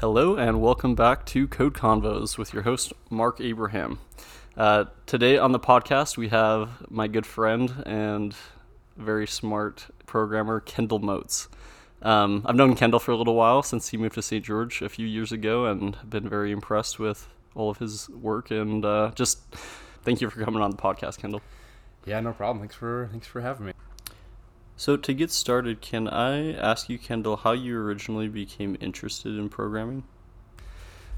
Hello, and welcome back to Code Convos with your host, Mark Abraham. Uh, today on the podcast, we have my good friend and very smart programmer, Kendall Motes. Um, I've known Kendall for a little while since he moved to St. George a few years ago and been very impressed with all of his work. And uh, just thank you for coming on the podcast, Kendall. Yeah, no problem. Thanks for thanks for having me. So to get started, can I ask you, Kendall, how you originally became interested in programming?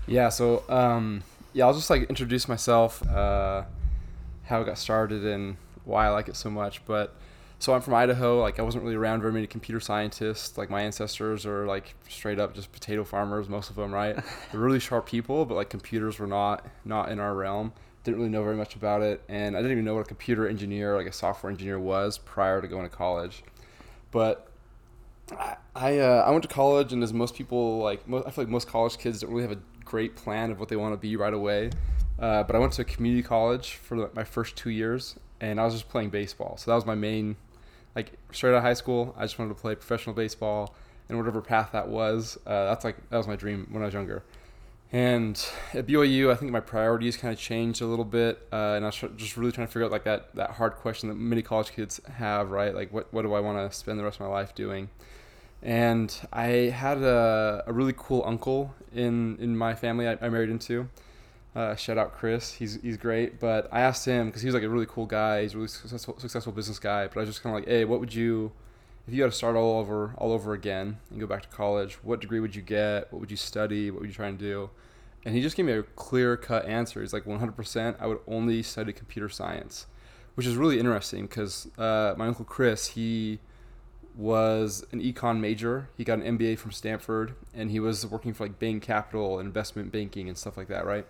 Yeah, so um, yeah, I'll just like introduce myself, uh, how I got started, and why I like it so much. But so I'm from Idaho. Like I wasn't really around very many computer scientists. Like my ancestors are like straight up just potato farmers, most of them, right? They're really sharp people, but like computers were not not in our realm. Didn't really know very much about it, and I didn't even know what a computer engineer, like a software engineer, was prior to going to college. But I I, uh, I went to college, and as most people like, most, I feel like most college kids don't really have a great plan of what they want to be right away. Uh, but I went to a community college for my first two years, and I was just playing baseball. So that was my main, like straight out of high school. I just wanted to play professional baseball, and whatever path that was, uh, that's like that was my dream when I was younger. And at BYU, I think my priorities kind of changed a little bit, uh, and I was just really trying to figure out like that that hard question that many college kids have, right? Like, what what do I want to spend the rest of my life doing? And I had a, a really cool uncle in in my family I, I married into. Uh, shout out Chris, he's he's great. But I asked him because he was like a really cool guy. He's a really successful successful business guy. But I was just kind of like, hey, what would you if you had to start all over all over again and go back to college? What degree would you get? What would you study? What would you try and do? And he just gave me a clear cut answer. He's like, 100%, I would only study computer science, which is really interesting because uh, my uncle Chris, he was an econ major. He got an MBA from Stanford, and he was working for like Bain Capital, investment banking, and stuff like that, right?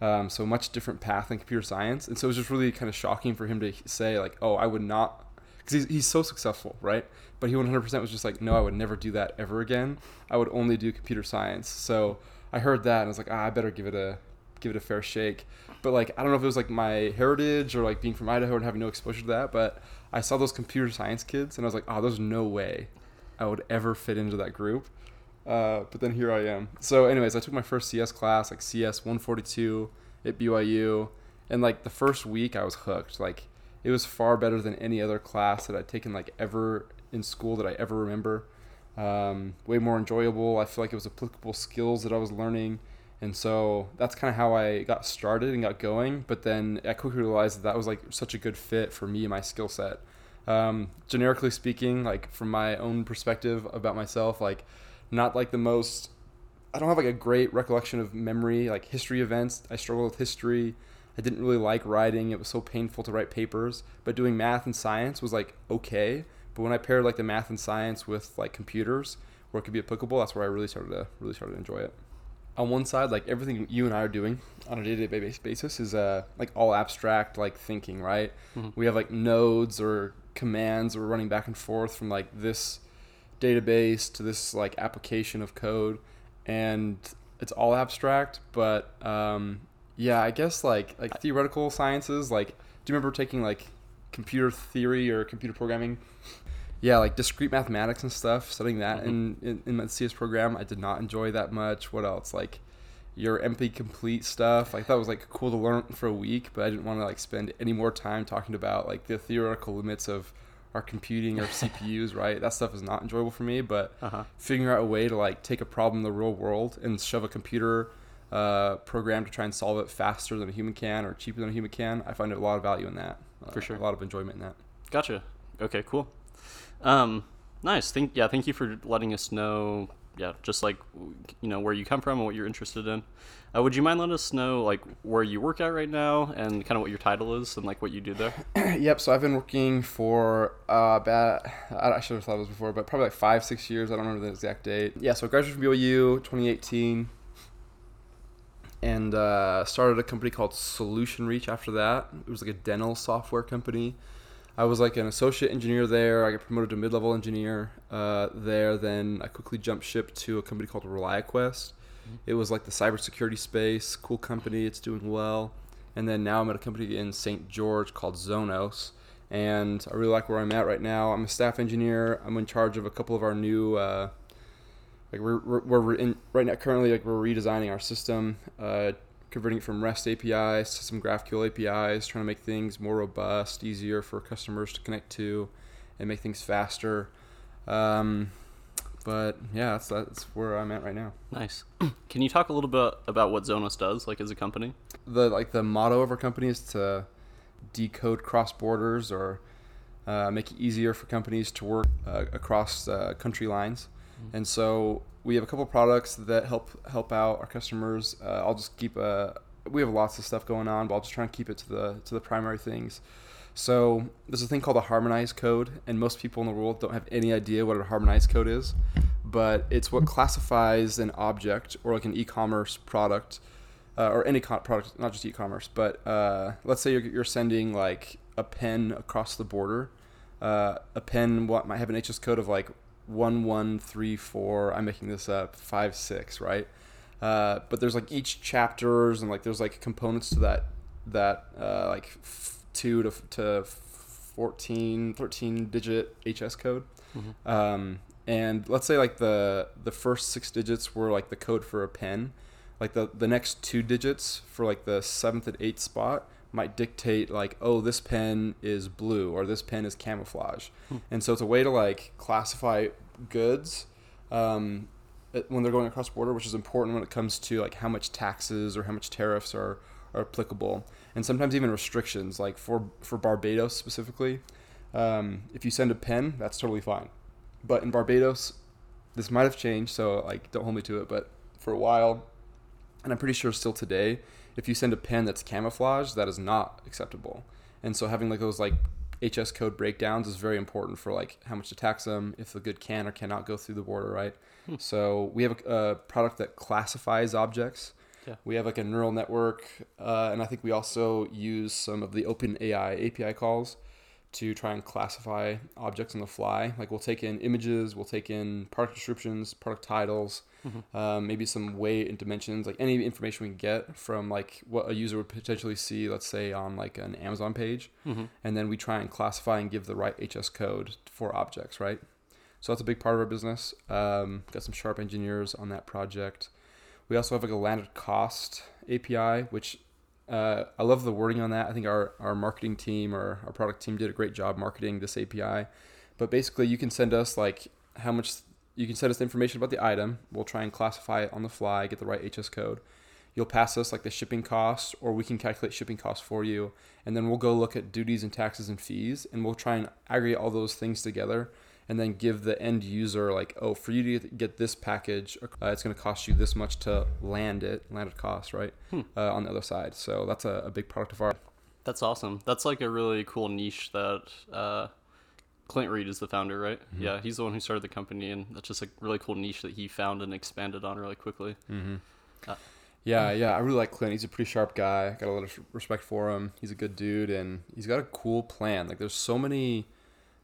Um, so much different path than computer science, and so it was just really kind of shocking for him to say like, "Oh, I would not," because he's, he's so successful, right? But he 100% was just like, "No, I would never do that ever again. I would only do computer science." So I heard that and I was like, ah, I better give it a give it a fair shake. But like I don't know if it was like my heritage or like being from Idaho and having no exposure to that, but I saw those computer science kids and I was like, oh, there's no way I would ever fit into that group. Uh, but then here I am. So, anyways, I took my first CS class, like CS 142 at BYU, and like the first week I was hooked. Like it was far better than any other class that I'd taken like ever in school that I ever remember um, way more enjoyable. I feel like it was applicable skills that I was learning. And so that's kind of how I got started and got going. But then I quickly realized that that was like such a good fit for me and my skill set. Um, generically speaking, like from my own perspective about myself, like not like the most, I don't have like a great recollection of memory, like history events. I struggle with history. I didn't really like writing. It was so painful to write papers. But doing math and science was like okay. But when I paired like the math and science with like computers, where it could be applicable, that's where I really started to really started to enjoy it. On one side, like everything you and I are doing on a day-to-day basis is uh like all abstract like thinking, right? Mm-hmm. We have like nodes or commands we're running back and forth from like this database to this like application of code, and it's all abstract. But um, yeah, I guess like like theoretical sciences. Like, do you remember taking like computer theory or computer programming yeah, like discrete mathematics and stuff, studying that mm-hmm. in, in, in my CS program, I did not enjoy that much. What else? Like your NP complete stuff. Like that was like cool to learn for a week, but I didn't want to like spend any more time talking about like the theoretical limits of our computing or CPUs, right? That stuff is not enjoyable for me. But uh-huh. figuring out a way to like take a problem in the real world and shove a computer uh, program to try and solve it faster than a human can or cheaper than a human can, I find a lot of value in that. Uh, for sure, a lot of enjoyment in that. Gotcha. Okay, cool. Um, nice. Thank yeah. Thank you for letting us know. Yeah, just like you know where you come from and what you're interested in. Uh, would you mind letting us know like where you work at right now and kind of what your title is and like what you do there? yep. So I've been working for uh, about I should have thought of this before, but probably like five six years. I don't remember the exact date. Yeah. So I graduated from BYU 2018 and uh, started a company called Solutionreach after that. It was like a dental software company. I was like an associate engineer there. I got promoted to mid-level engineer uh, there. Then I quickly jumped ship to a company called ReliaQuest. Mm-hmm. It was like the cybersecurity space, cool company. It's doing well. And then now I'm at a company in St. George called Zonos, and I really like where I'm at right now. I'm a staff engineer. I'm in charge of a couple of our new uh, like we're we're, we're in right now currently like we're redesigning our system, uh, converting it from REST APIs to some GraphQL APIs, trying to make things more robust, easier for customers to connect to, and make things faster. Um, but yeah, that's that's where I'm at right now. Nice. Can you talk a little bit about what Zonos does, like as a company? The like the motto of our company is to decode cross borders or uh, make it easier for companies to work uh, across uh, country lines. Mm-hmm. And so we have a couple products that help help out our customers. Uh, I'll just keep a. We have lots of stuff going on, but I'll just try and keep it to the to the primary things. So there's a thing called a harmonized code, and most people in the world don't have any idea what a harmonized code is, but it's what classifies an object or like an e-commerce product, uh, or any co- product, not just e-commerce. But uh, let's say you're, you're sending like a pen across the border. Uh, a pen what might have an HS code of like one one three four. I'm making this up. Five six, right? Uh, but there's like each chapters and like there's like components to that that uh, like f- two to to 14 13 digit HS code. Mm-hmm. Um, and let's say like the the first six digits were like the code for a pen. Like the the next two digits for like the seventh and eighth spot might dictate like oh this pen is blue or this pen is camouflage. Hmm. and so it's a way to like classify goods um, when they're going across border which is important when it comes to like how much taxes or how much tariffs are, are applicable. And sometimes even restrictions like for for barbados specifically um, if you send a pen that's totally fine. But in barbados this might have changed so like don't hold me to it but for a while and i'm pretty sure still today if you send a pen that's camouflaged, that is not acceptable. And so having like those like HS code breakdowns is very important for like how much to tax them, if the good can or cannot go through the border, right? Hmm. So we have a, a, product that classifies objects. Yeah. We have like a neural network, uh, and I think we also use some of the OpenAI API calls to try and classify objects on the fly. Like we'll take in images, we'll take in product descriptions, product titles, mm-hmm. um, maybe some weight and dimensions, like any information we can get from like what a user would potentially see, let's say on like an Amazon page, mm-hmm. and then we try and classify and give the right HS code for objects, right? So that's a big part of our business. Um, got some sharp engineers on that project. We also have like a landed cost API, which uh, I love the wording on that. I think our, our marketing team or our product team did a great job marketing this API. But basically, you can send us like how much you can send us information about the item. We'll try and classify it on the fly, get the right HS code. You'll pass us like the shipping costs, or we can calculate shipping costs for you. And then we'll go look at duties and taxes and fees, and we'll try and aggregate all those things together and then give the end user like oh for you to get this package uh, it's going to cost you this much to land it landed cost right hmm. uh, on the other side so that's a, a, big product of ours that's awesome that's like a really cool niche that uh, clint reed is the founder right mm-hmm. yeah he's the one who started the company and that's just a really cool niche that he found and expanded on really quickly mm-hmm. Uh, yeah, yeah, I really like Clint. He's a pretty sharp guy. Got a lot of respect for him. He's a good dude, and he's got a cool plan. Like, there's so many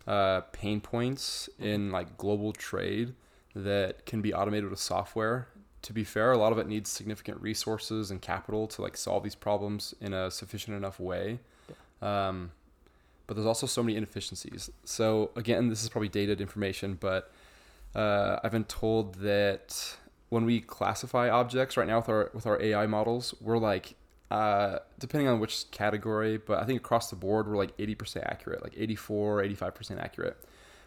uh, pain points in like global trade that can be automated with software. To be fair, a lot of it needs significant resources and capital to like solve these problems in a sufficient enough way. Um, but there's also so many inefficiencies. So again, this is probably dated information, but uh, I've been told that when we classify objects right now with our with our AI models, we're like uh, depending on which category, but I think across the board we're like 80% accurate, like 84, 85% accurate.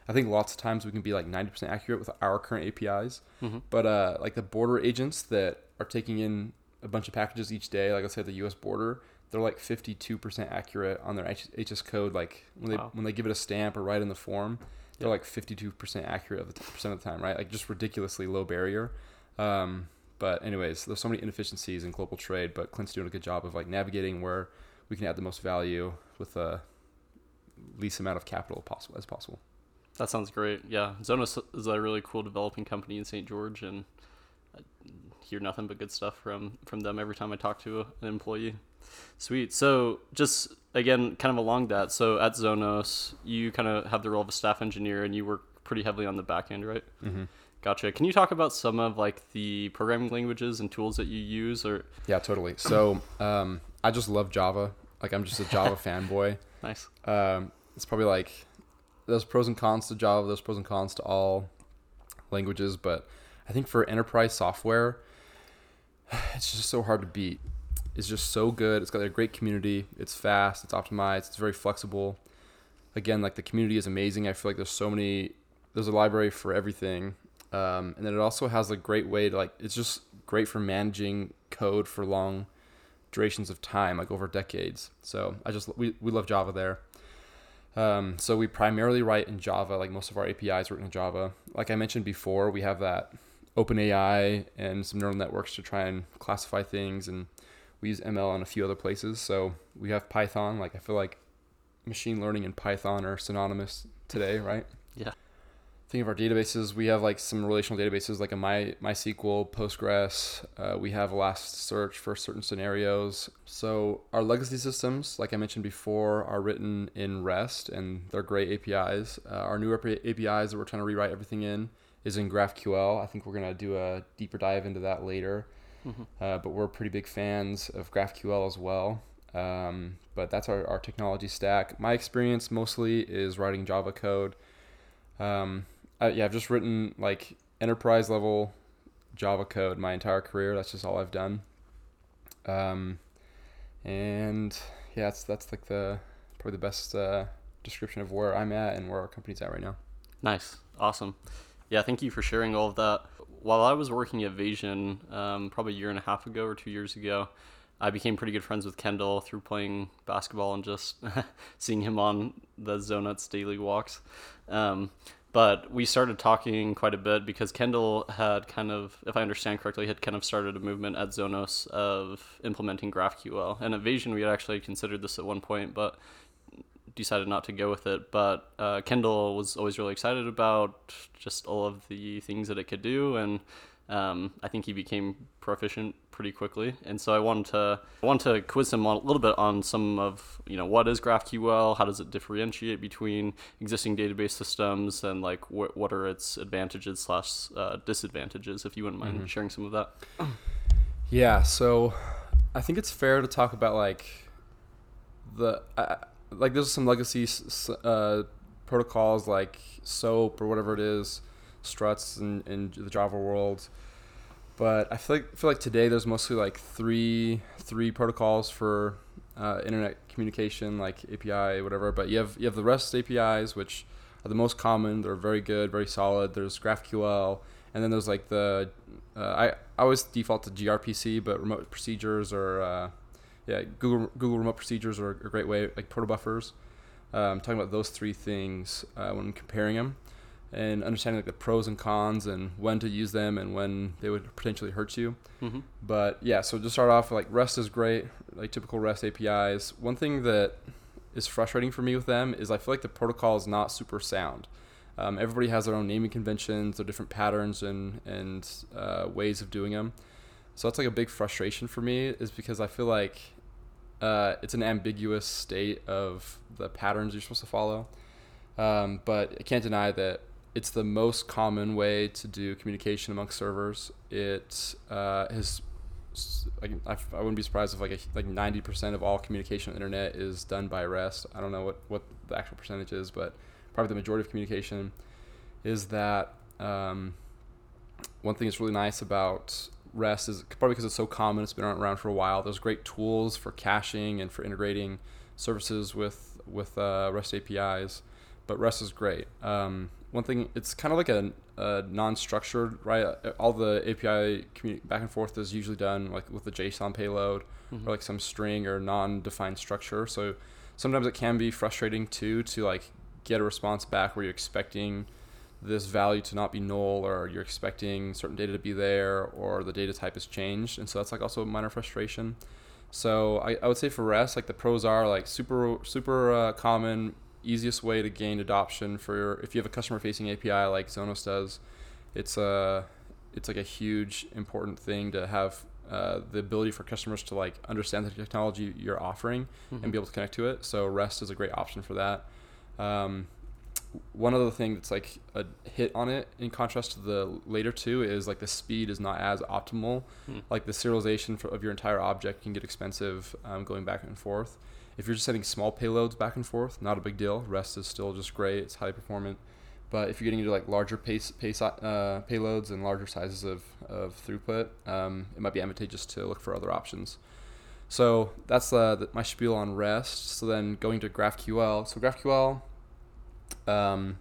I think lots of times we can be like 90% accurate with our current APIs. Mm-hmm. But uh, like the border agents that are taking in a bunch of packages each day, like I said, the U.S. border, they're like 52% accurate on their HS code. Like when they wow. when they give it a stamp or write in the form, they're like 52% accurate of the percent of the time, right? Like just ridiculously low barrier. Um, but anyways, there's so many inefficiencies in global trade, but Clint's doing a good job of like navigating where we can add the most value with the least amount of capital possible as possible. That sounds great. Yeah, Zonos is a really cool developing company in St. George, and hear nothing but good stuff from from them every time I talk to an employee. Sweet. So just again, kind of along that. So at Zonos, you kind of have the role of a staff engineer, and you work pretty heavily on the back end, right? Mm-hmm. Gotcha. Can you talk about some of like the programming languages and tools that you use or Yeah, totally. So, um, I just love Java. Like I'm just a Java fanboy. Nice. Um, it's probably like there's pros and cons to Java, there's pros and cons to all languages, but I think for enterprise software, it's just so hard to beat. It's just so good. It's got a great community. It's fast. It's optimized. It's very flexible. Again, like the community is amazing. I feel like there's so many. There's a library for everything, um, and then it also has a great way to like. It's just great for managing code for long durations of time, like over decades. So I just we we love Java there. Um, so we primarily write in Java, like most of our APIs written in Java. Like I mentioned before, we have that OpenAI and some neural networks to try and classify things, and we use ML on a few other places. So we have Python. Like I feel like machine learning and Python are synonymous today, right? Yeah. Think of our databases. We have like some relational databases like a My MySQL, Postgres. Uh, we have Elasticsearch for certain scenarios. So our legacy systems, like I mentioned before, are written in REST and they're great APIs. Uh, our new APIs that we're trying to rewrite everything in is in GraphQL. I think we're gonna do a deeper dive into that later. Mm-hmm. Uh, but we're pretty big fans of GraphQL as well. Um, but that's our, our technology stack. My experience mostly is writing Java code. Um, I, yeah, I've just written like enterprise level Java code my entire career. That's just all I've done. Um, and yeah, that's that's like the probably the best uh, description of where I'm at and where our company's at right now. Nice, awesome. Yeah, thank you for sharing all of that. While I was working at Vision, um, probably a year and a half ago or two years ago, I became pretty good friends with Kendall through playing basketball and just seeing him on the Zonos daily walks. Um, but we started talking quite a bit because Kendall had kind of, if I understand correctly, had kind of started a movement at Zonos of implementing GraphQL. And at Vision, we had actually considered this at one point, but decided not to go with it. But uh, Kendall was always really excited about just all of the things that it could do, and um, I think he became proficient pretty quickly. And so I wanted to I wanted to quiz him a little bit on some of you know what is GraphQL, how does it differentiate between existing database systems, and like wh- what are its advantages slash uh, disadvantages. If you wouldn't mind mm-hmm. sharing some of that. Yeah. So I think it's fair to talk about like the. Like there's some legacy uh, protocols like SOAP or whatever it is, struts in, in the Java world. But I feel like feel like today there's mostly like three three protocols for uh, internet communication, like API, whatever. But you have you have the REST APIs, which are the most common. They're very good, very solid. There's GraphQL, and then there's like the uh, I, I always default to gRPC, but remote procedures or yeah, Google Google Remote Procedures are a great way, like protobuffers. Um, talking about those three things uh, when comparing them, and understanding like the pros and cons and when to use them and when they would potentially hurt you. Mm-hmm. But yeah, so to start off, like REST is great, like typical REST APIs. One thing that is frustrating for me with them is I feel like the protocol is not super sound. Um, everybody has their own naming conventions, their different patterns and and uh, ways of doing them. So that's like a big frustration for me is because I feel like uh, it's an ambiguous state of the patterns you're supposed to follow. Um, but I can't deny that it's the most common way to do communication amongst servers. It uh, has I, I wouldn't be surprised if like a, like 90% of all communication on the internet is done by REST. I don't know what, what the actual percentage is, but probably the majority of communication is that um, one thing that's really nice about REST is probably because it's so common. It's been around for a while. There's great tools for caching and for integrating services with with uh, REST APIs, but REST is great. Um, one thing, it's kind of like a, a, non-structured, right? All the API communi- back and forth is usually done like with the JSON payload mm-hmm. or like some string or non-defined structure. So sometimes it can be frustrating too to like get a response back where you're expecting this value to not be null or you're expecting certain data to be there or the data type has changed. And so that's like also a minor frustration. So I, I would say for rest like the pros are like super super uh, common easiest way to gain adoption for your, if you have a customer facing api like zonos does it's a uh, it's like a huge important thing to have uh, the ability for customers to like understand the technology you're offering mm-hmm. and be able to connect to it. So rest is a great option for that. Um, one other thing that's like a hit on it in contrast to the later two is like the speed is not as optimal hmm. like the serialization for, of your entire object can get expensive um, going back and forth if you're just sending small payloads back and forth not a big deal rest is still just great it's highly performant But if you're getting into like larger pace, pace uh, payloads and larger sizes of, of throughput, um, it might be advantageous to look for other options. So that's uh, the, my spiel on REST. So then going to GraphQL. So GraphQL, um,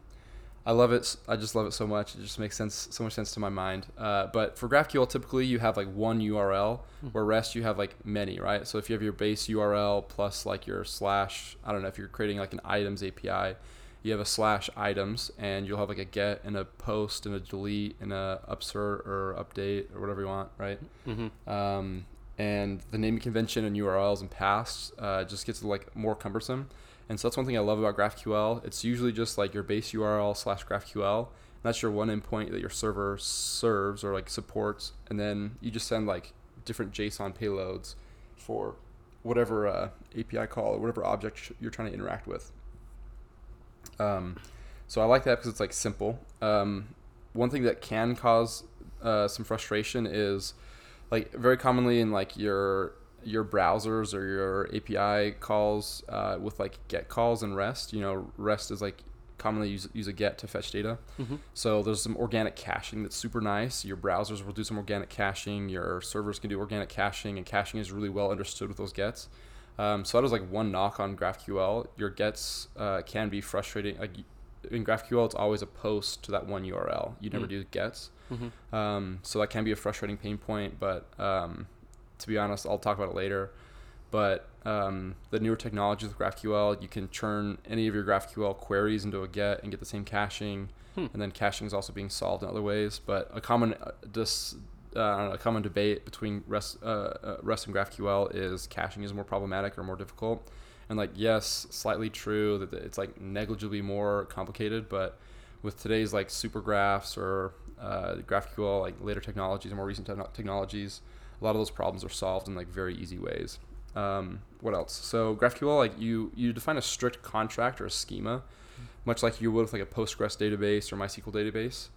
I love it. I just love it so much. It just makes sense, so much sense to my mind. Uh, but for GraphQL, typically you have like one URL, mm-hmm. where REST you have like many, right? So if you have your base URL plus like your slash, I don't know if you're creating like an items API, you have a slash items, and you'll have like a get and a post and a delete and a upsert or update or whatever you want, right? Mm-hmm. Um, and the naming convention and URLs and paths uh, just gets like more cumbersome. And so that's one thing I love about GraphQL. It's usually just like your base URL slash GraphQL. that's your one endpoint that your server serves or like supports. And then you just send like different JSON payloads for whatever uh, API call or whatever object you're trying to interact with. Um, so I like that because it's like simple. Um, one thing that can cause uh, some frustration is like very commonly in like your your browsers or your API calls uh, with like get calls and REST. You know, REST is like commonly use, use a get to fetch data. Mm-hmm. So there's some organic caching that's super nice. Your browsers will do some organic caching. Your servers can do organic caching, and caching is really well understood with those gets. Um, so was like one knock on GraphQL. Your gets uh, can be frustrating. Like in GraphQL, it's always a post to that one URL. You never mm-hmm. do gets. Mm-hmm. Um, so that can be a frustrating pain point, but um, to be honest, I'll talk about it later. But um, the newer technologies with GraphQL, you can churn any of your GraphQL queries into a GET and get the same caching. Hmm. And then caching is also being solved in other ways. But a common uh, dis, uh, a common debate between REST, uh, uh, REST and GraphQL is caching is more problematic or more difficult. And like, yes, slightly true that it's like negligibly more complicated, but with today's like super graphs or uh, GraphQL, like later technologies, and more recent te- technologies, a lot of those problems are solved in like very easy ways. Um, what else? So GraphQL, like you you define a strict contract or a schema, much like you would with like a Postgres database or MySQL database,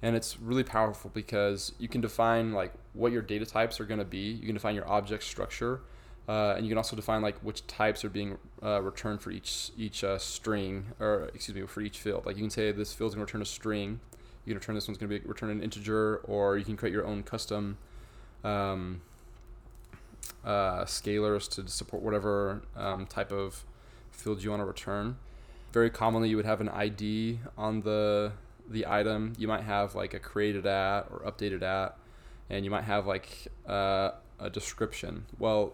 and it's really powerful because you can define like what your data types are going to be. You can define your object structure, uh, and you can also define like which types are being uh, returned for each each uh, string or excuse me for each field. Like you can say this field's going to return a string. You can return this one's going to be return an integer, or you can create your own custom um, uh, scalars to support whatever um, type of field you want to return. Very commonly, you would have an ID on the the item. You might have like a created at or updated at, and you might have like uh, a description. Well,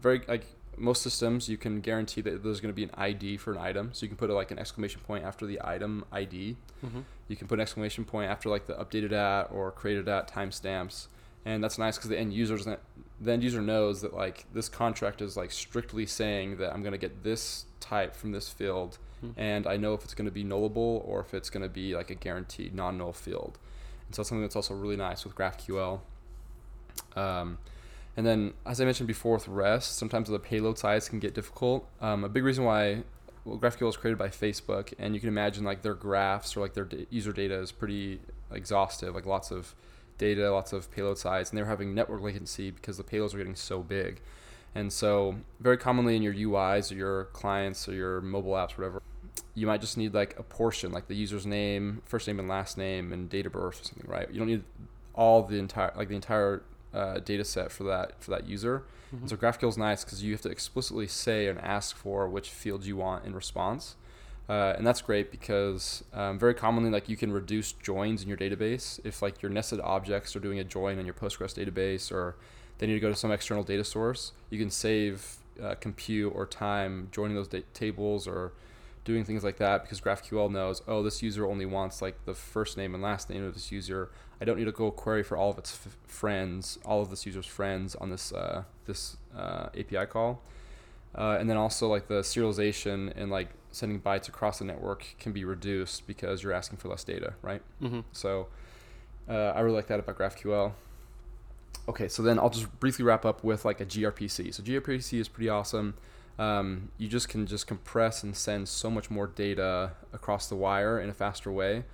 very like most systems, you can guarantee that there's going to be an ID for an item. So you can put a, like an exclamation point after the item ID. Mm-hmm. You can put an exclamation point after like the updated at or created at timestamps and that's nice because the end users the end user knows that like this contract is like strictly saying that I'm going to get this type from this field, mm-hmm. and I know if it's going to be nullable or if it's going to be like a guaranteed non-null field. And so something that's also really nice with GraphQL. Um, and then, as I mentioned before with REST, sometimes the payload size can get difficult. Um, a big reason why well, GraphQL was created by Facebook, and you can imagine like their graphs or like their d- user data is pretty exhaustive, like lots of data, lots of payload size, and they were having network latency because the payloads were getting so big. And so, very commonly in your UIs or your clients or your mobile apps, whatever, you might just need like a portion, like the user's name, first name and last name, and date of birth or something, right? You don't need all the entire like the entire uh, data set for that for that user. Mm-hmm. And so GraphQL is nice because you have to explicitly say and ask for which fields you want in response. Uh, and that's great because um, very commonly like you can reduce joins in your database. If like your nested objects are doing a join in your postgres database or they need to go to some external data source you can save uh, compute or time joining those da- tables or doing things like that because graphql knows oh this user only wants like the first name and last name of this user. I don't need to go query for all of its f- friends all of this user's friends on this uh, this uh, api call. Uh, and then also like the serialization and like sending bytes across the network can be reduced because you're asking for less data, right? Mm-hmm. So uh, I really like that about GraphQL. Okay, so then I'll just briefly wrap up with like a gRPC. So gRPC is pretty awesome. Um, you just can just compress and send so much more data across the wire in a faster way.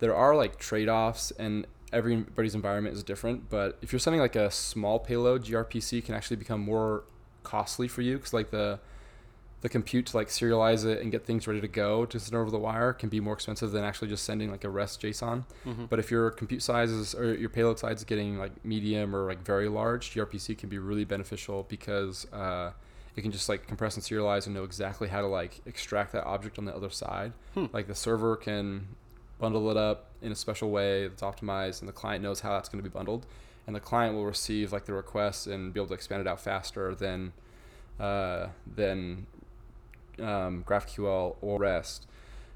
There are like trade-offs, and everybody's environment is different. But if you're sending like a small payload, gRPC can actually become more costly for you because like the the compute to like serialize it and get things ready to go to send over the wire can be more expensive than actually just sending like a REST JSON. Mhm. But if your compute size is or your payload size is getting like medium or like very large, gRPC can be really beneficial because uh, it can just like compress and serialize and know exactly how to like extract that object on the other side. Hmm. Like the server can bundle it up in a special way that's optimized, and the client knows how that's going to be bundled, and the client will receive like the request and be able to expand it out faster than uh, than um, GraphQL or REST.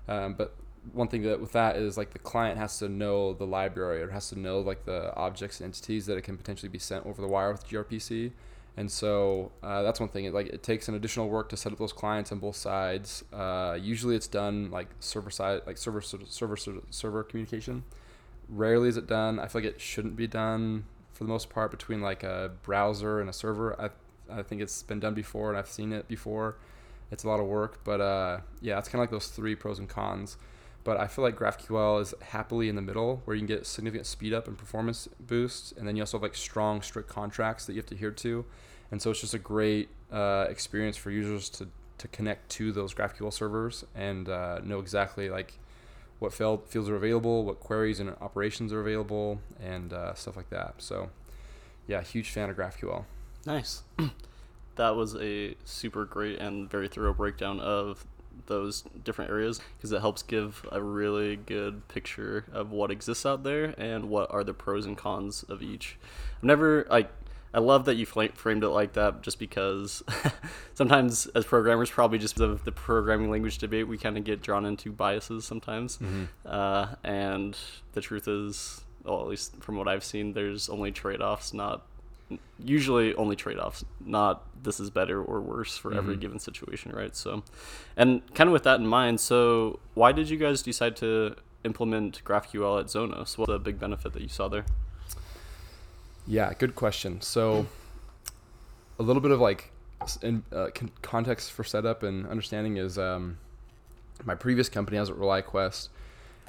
Um, but one thing that with that is like the client has to know the library or has to know like the objects and entities that it can potentially be sent over the wire with gRPC. And so uh, that's one thing. It, like it takes an additional work to set up those clients on both sides. Uh, usually it's done like server side, like server server server, server communication. Rarely is it done. I feel like it shouldn't be done for the most part between like a browser and a server. I I think it's been done before and I've seen it before. It's a lot of work, but uh, yeah, it's kind of like those three pros and cons. But I feel like GraphQL is happily in the middle, where you can get significant speed up and performance boosts, and then you also have like strong, strict contracts that you have to adhere to, and so it's just a great uh, experience for users to to connect to those GraphQL servers and uh, know exactly like what field, fields are available, what queries and operations are available, and uh, stuff like that. So, yeah, huge fan of GraphQL. Nice. that was a super great and very thorough breakdown of those different areas because it helps give a really good picture of what exists out there and what are the pros and cons of each. I've never like I love that you framed it like that just because sometimes as programmers probably just the the programming language debate we kind of get drawn into biases sometimes. Uh, and the truth is well, at least from what I've seen there's only trade-offs not usually only trade-offs not this is better or worse for every Mhm. given situation right so and kind of with that in mind so why did you guys decide to implement graphql at zonos what's the big benefit that you saw there Yeah, good question. So, a little bit of like in, uh, con- context for setup and understanding is um, my previous company, I was at ReliaQuest,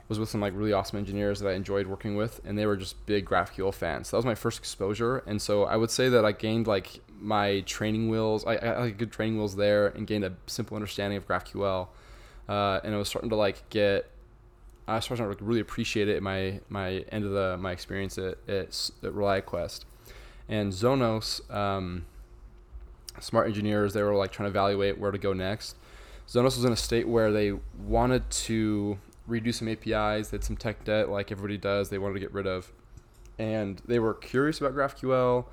was with some like really awesome engineers that I enjoyed working with, and they were just big GraphQL fans. So that was my first exposure, and so I would say that I gained like my training wheels. I, I had good training wheels there, and gained a simple understanding of GraphQL, uh, and I was starting to like get I starting to really appreciate it at my my end of the my experience at at, at ReliaQuest, and Zonos. Um, smart engineers they were like trying to evaluate where to go next. Zonos was in a state where they wanted to redo some APIs. They had some tech debt, like everybody does. They wanted to get rid of, and they were curious about GraphQL.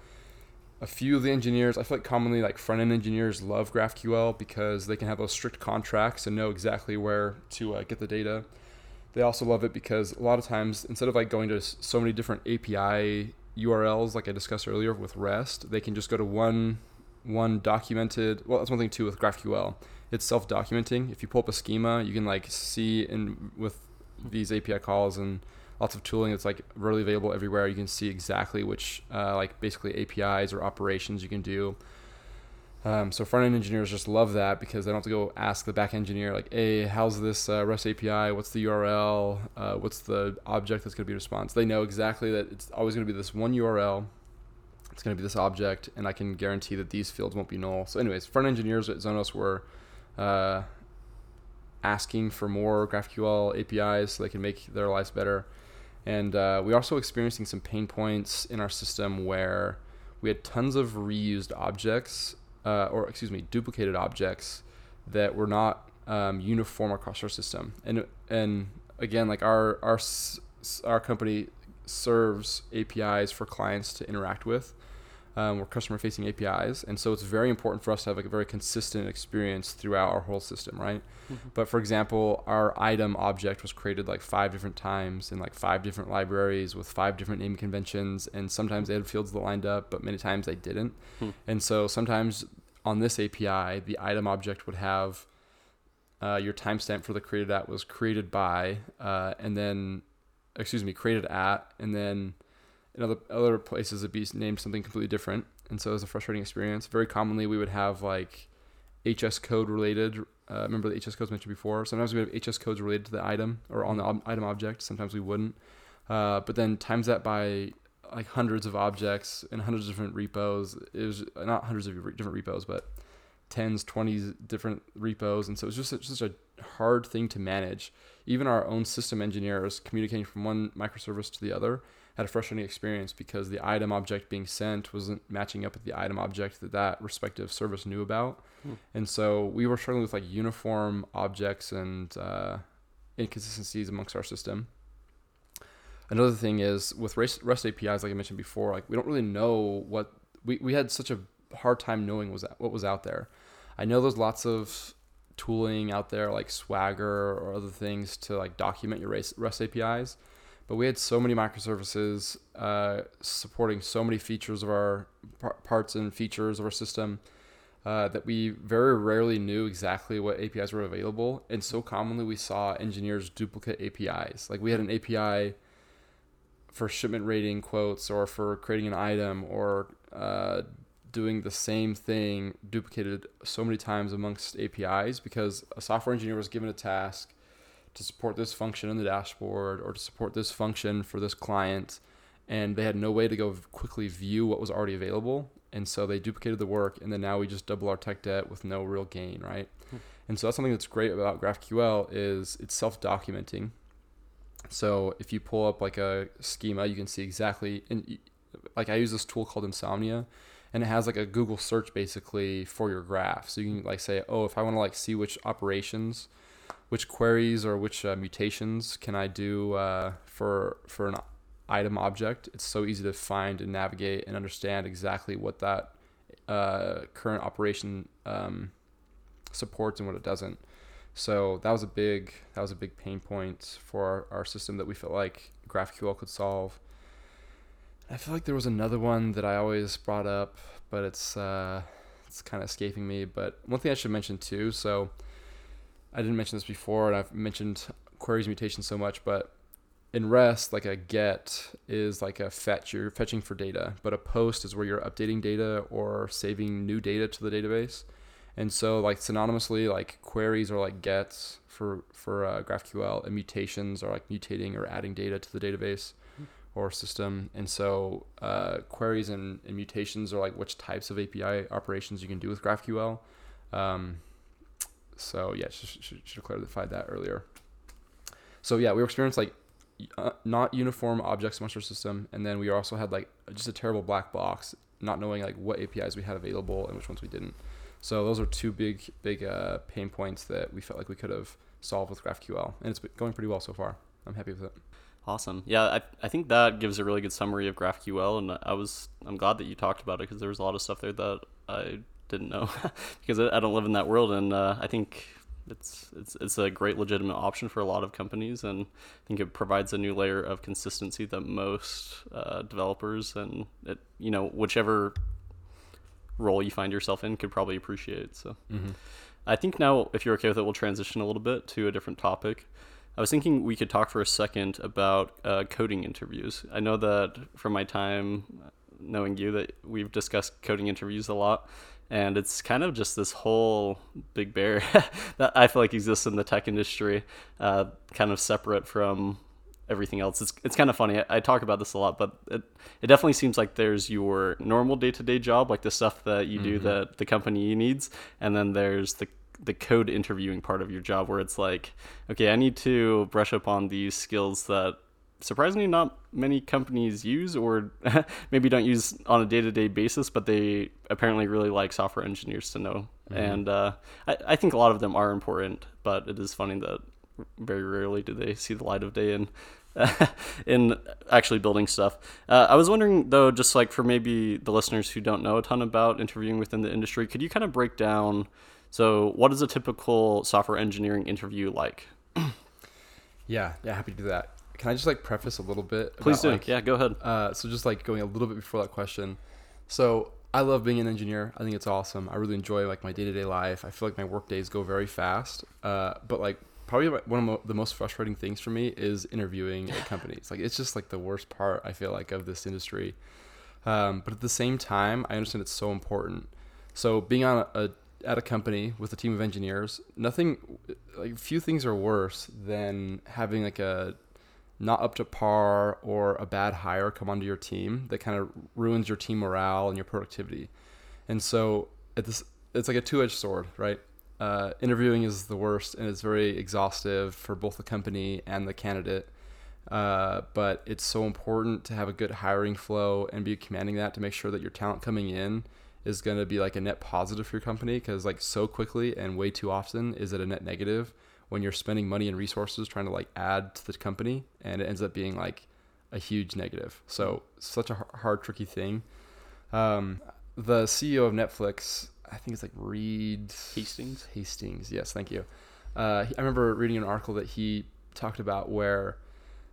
A few of the engineers, I feel like commonly like front end engineers love GraphQL because they can have those strict contracts and know exactly where to uh, get the data they also love it because a lot of times instead of like going to so many different API URLs like I discussed earlier with REST, they can just go to one one documented. Well, that's one thing too with GraphQL. It's self-documenting. If you pull up a schema, you can like see in with these API calls and lots of tooling that's like readily available everywhere. You can see exactly which uh, like basically APIs or operations you can do. Um, so front end engineers just love that because they don't have to go ask the back engineer like, "Hey, how's this uh, REST API? What's the URL? Uh, what's the object that's going to be response?" They know exactly that it's always going to be this one URL. It's going to be this object, and I can guarantee that these fields won't be null. So, anyways, front engineers at Zonos were uh, asking for more GraphQL APIs so they can make their lives better. And uh, we are also experiencing some pain points in our system where we had tons of reused objects, uh, or excuse me, duplicated objects that were not um, uniform across our system. And and again, like our our our company serves APIs for clients to interact with. Um, we're customer facing APIs, and so it's very important for us to have like a very consistent experience throughout our whole system, right? But for example, our item object was created like five different times in like five different libraries with five different naming conventions, and sometimes they had fields that lined up, but many times they didn't. Hmm. And so sometimes on this API, the item object would have uh, your timestamp for the created at was created by, uh, and then, excuse me, created at, and then in other other places it'd be named something completely different. And so it was a frustrating experience. Very commonly, we would have like HS code related. Uh, remember the HS codes mentioned before. Sometimes we would have HS codes related to the item or on the ob- item object. Sometimes we wouldn't. Uh, but then times that by like hundreds of objects and hundreds of different repos. It was not hundreds of re- different repos, but tens, twenties different repos, and so it's just such, such a hard thing to manage. Even our own system engineers communicating from one microservice to the other had a frustrating experience because the item object being sent wasn't matching up with the item object that that respective service knew about, hmm. and so we were struggling with like uniform objects and uh, inconsistencies amongst our system. Another thing is with REST APIs, like I mentioned before, like we don't really know what we, we had such a hard time knowing was that what was out there. I know there's lots of tooling out there like Swagger or other things to like document your REST APIs, but we had so many microservices uh, supporting so many features of our parts and features of our system uh, that we very rarely knew exactly what APIs were available, and so commonly we saw engineers duplicate APIs. Like we had an API for shipment rating quotes or for creating an item or uh, doing the same thing duplicated so many times amongst APIs because a software engineer was given a task to support this function in the dashboard or to support this function for this client and they had no way to go quickly view what was already available and so they duplicated the work and then now we just double our tech debt with no real gain right hmm. and so that's something that's great about graphql is it's self-documenting so if you pull up like a schema you can see exactly and like i use this tool called insomnia and it has like a Google search basically for your graph. So you can like say, oh, if I want to like see which operations, which queries or which uh, mutations can I do uh, for for an item object, it's so easy to find and navigate and understand exactly what that uh, current operation um, supports and what it doesn't. So that was a big that was a big pain point for our, our system that we felt like GraphQL could solve. I feel like there was another one that I always brought up, but it's uh, it's kind of escaping me. But one thing I should mention too. So I didn't mention this before, and I've mentioned queries mutation so much, but in REST, like a get is like a fetch. You're fetching for data, but a post is where you're updating data or saving new data to the database. And so, like synonymously, like queries are like gets for for uh, GraphQL, and mutations are like mutating or adding data to the database or system. And so uh, queries and, and, mutations are like which types of API operations you can do with GraphQL. Um, so yeah, should, should, should have clarified that earlier. So yeah, we experienced like uh, not uniform objects amongst our system, and then we also had like just a terrible black box, not knowing like what APIs we had available and which ones we didn't. So those are two big big uh, pain points that we felt like we could have solved with GraphQL, and it's going pretty well so far. I'm happy with it. Awesome. Yeah, I, I think that gives a really good summary of GraphQL, and I was I'm glad that you talked about it because there was a lot of stuff there that I didn't know because I don't live in that world, and uh, I think it's it's it's a great legitimate option for a lot of companies, and I think it provides a new layer of consistency that most uh, developers and it you know whichever role you find yourself in could probably appreciate. So. Mm-hmm. I think now, if you're okay with it, we'll transition a little bit to a different topic. I was thinking we could talk for a second about uh, coding interviews. I know that from my time knowing you that we've discussed coding interviews a lot, and it's kind of just this whole big bear that I feel like exists in the tech industry, uh, kind of separate from everything else. It's it's kind of funny. I, I, talk about this a lot, but it it definitely seems like there's your normal day to day job, like the stuff that you mm-hmm. do that the company needs, and then there's the the code interviewing part of your job where it's like, okay, I need to brush up on these skills that surprisingly not many companies use or maybe don't use on a day-to-day basis but they apparently really like software engineers to know mm-hmm. and uh, I, I think a lot of them are important but it is funny that very rarely do they see the light of day in in actually building stuff. Uh, I was wondering though, just like for maybe the listeners who don't know a ton about interviewing within the industry, could you kind of break down so, what is a typical software engineering interview like? yeah, yeah, happy to do that. Can I just like preface a little bit? Please about, do. Like, yeah, go ahead. Uh, so, just like going a little bit before that question. So, I love being an engineer. I think it's awesome. I really enjoy like my day to day life. I feel like my work days go very fast. Uh, but like probably one of the most frustrating things for me is interviewing at companies. Like it's just like the worst part I feel like of this industry. Um, but at the same time, I understand it's so important. So being on a, a at a company with a team of engineers, nothing, like few things are worse than having like a not up to par or a bad hire come onto your team that kind of ruins your team morale and your productivity. And so this it's like a two edged sword, right? Uh, interviewing is the worst, and it's very exhaustive for both the company and the candidate. Uh, but it's so important to have a good hiring flow and be commanding that to make sure that your talent coming in is going to be like a net positive for your company because like so quickly and way too often is it a net negative when you're spending money and resources trying to like add to the company and it ends up being like a huge negative. So such a hard tricky thing. Um, the ceo of netflix i think it's like reed Hastings. hastings. Yes thank you. Uh, i remember reading an article that he talked about where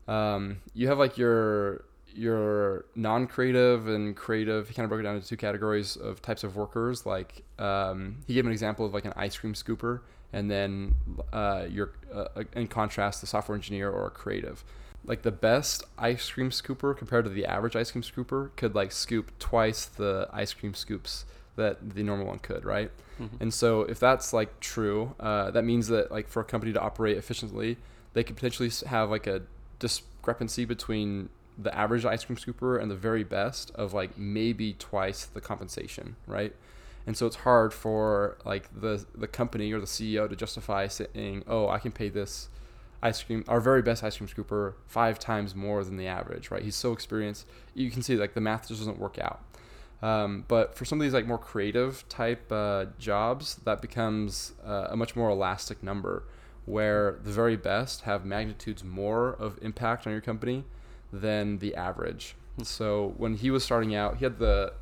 um, you have like your your non-creative and creative. He kind of broke it down into two categories of types of workers. Like um, he gave an example of like an ice cream scooper, and then uh, your uh, in contrast, the software engineer or a creative. Like the best ice cream scooper compared to the average ice cream scooper could like scoop twice the ice cream scoops that the normal one could, right? Mm-hmm. And so if that's like true, uh, that means that like for a company to operate efficiently, they could potentially have like a discrepancy between the average ice cream scooper and the very best of like maybe twice the compensation, right? And so it's hard for like the the company or the CEO to justify saying, "Oh, I can pay this ice cream our very best ice cream scooper five times more than the average, right? He's so experienced. You can see like the math just doesn't work out. Um, but for some of these like more creative type uh, jobs, that becomes uh, a much more elastic number, where the very best have magnitudes more of impact on your company than the average. So when he was starting out, he had the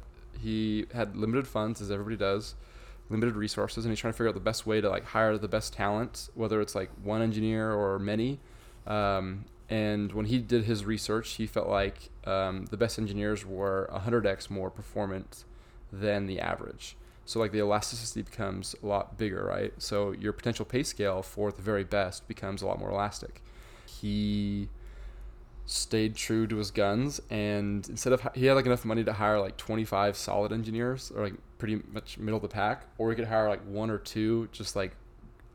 he had limited funds as everybody does, limited resources, and he's trying to figure out the best way to like hire the best talent, whether it's like one engineer or many. Um, and when he did his research, he felt like um, the best engineers were 100x more performant than the average. So like the elasticity becomes a lot bigger, right? So your potential pay scale for the very best becomes a lot more elastic. He stayed true to his guns and instead of he had like enough money to hire like 25 solid engineers or like pretty much middle of the pack or he could hire like one or two just like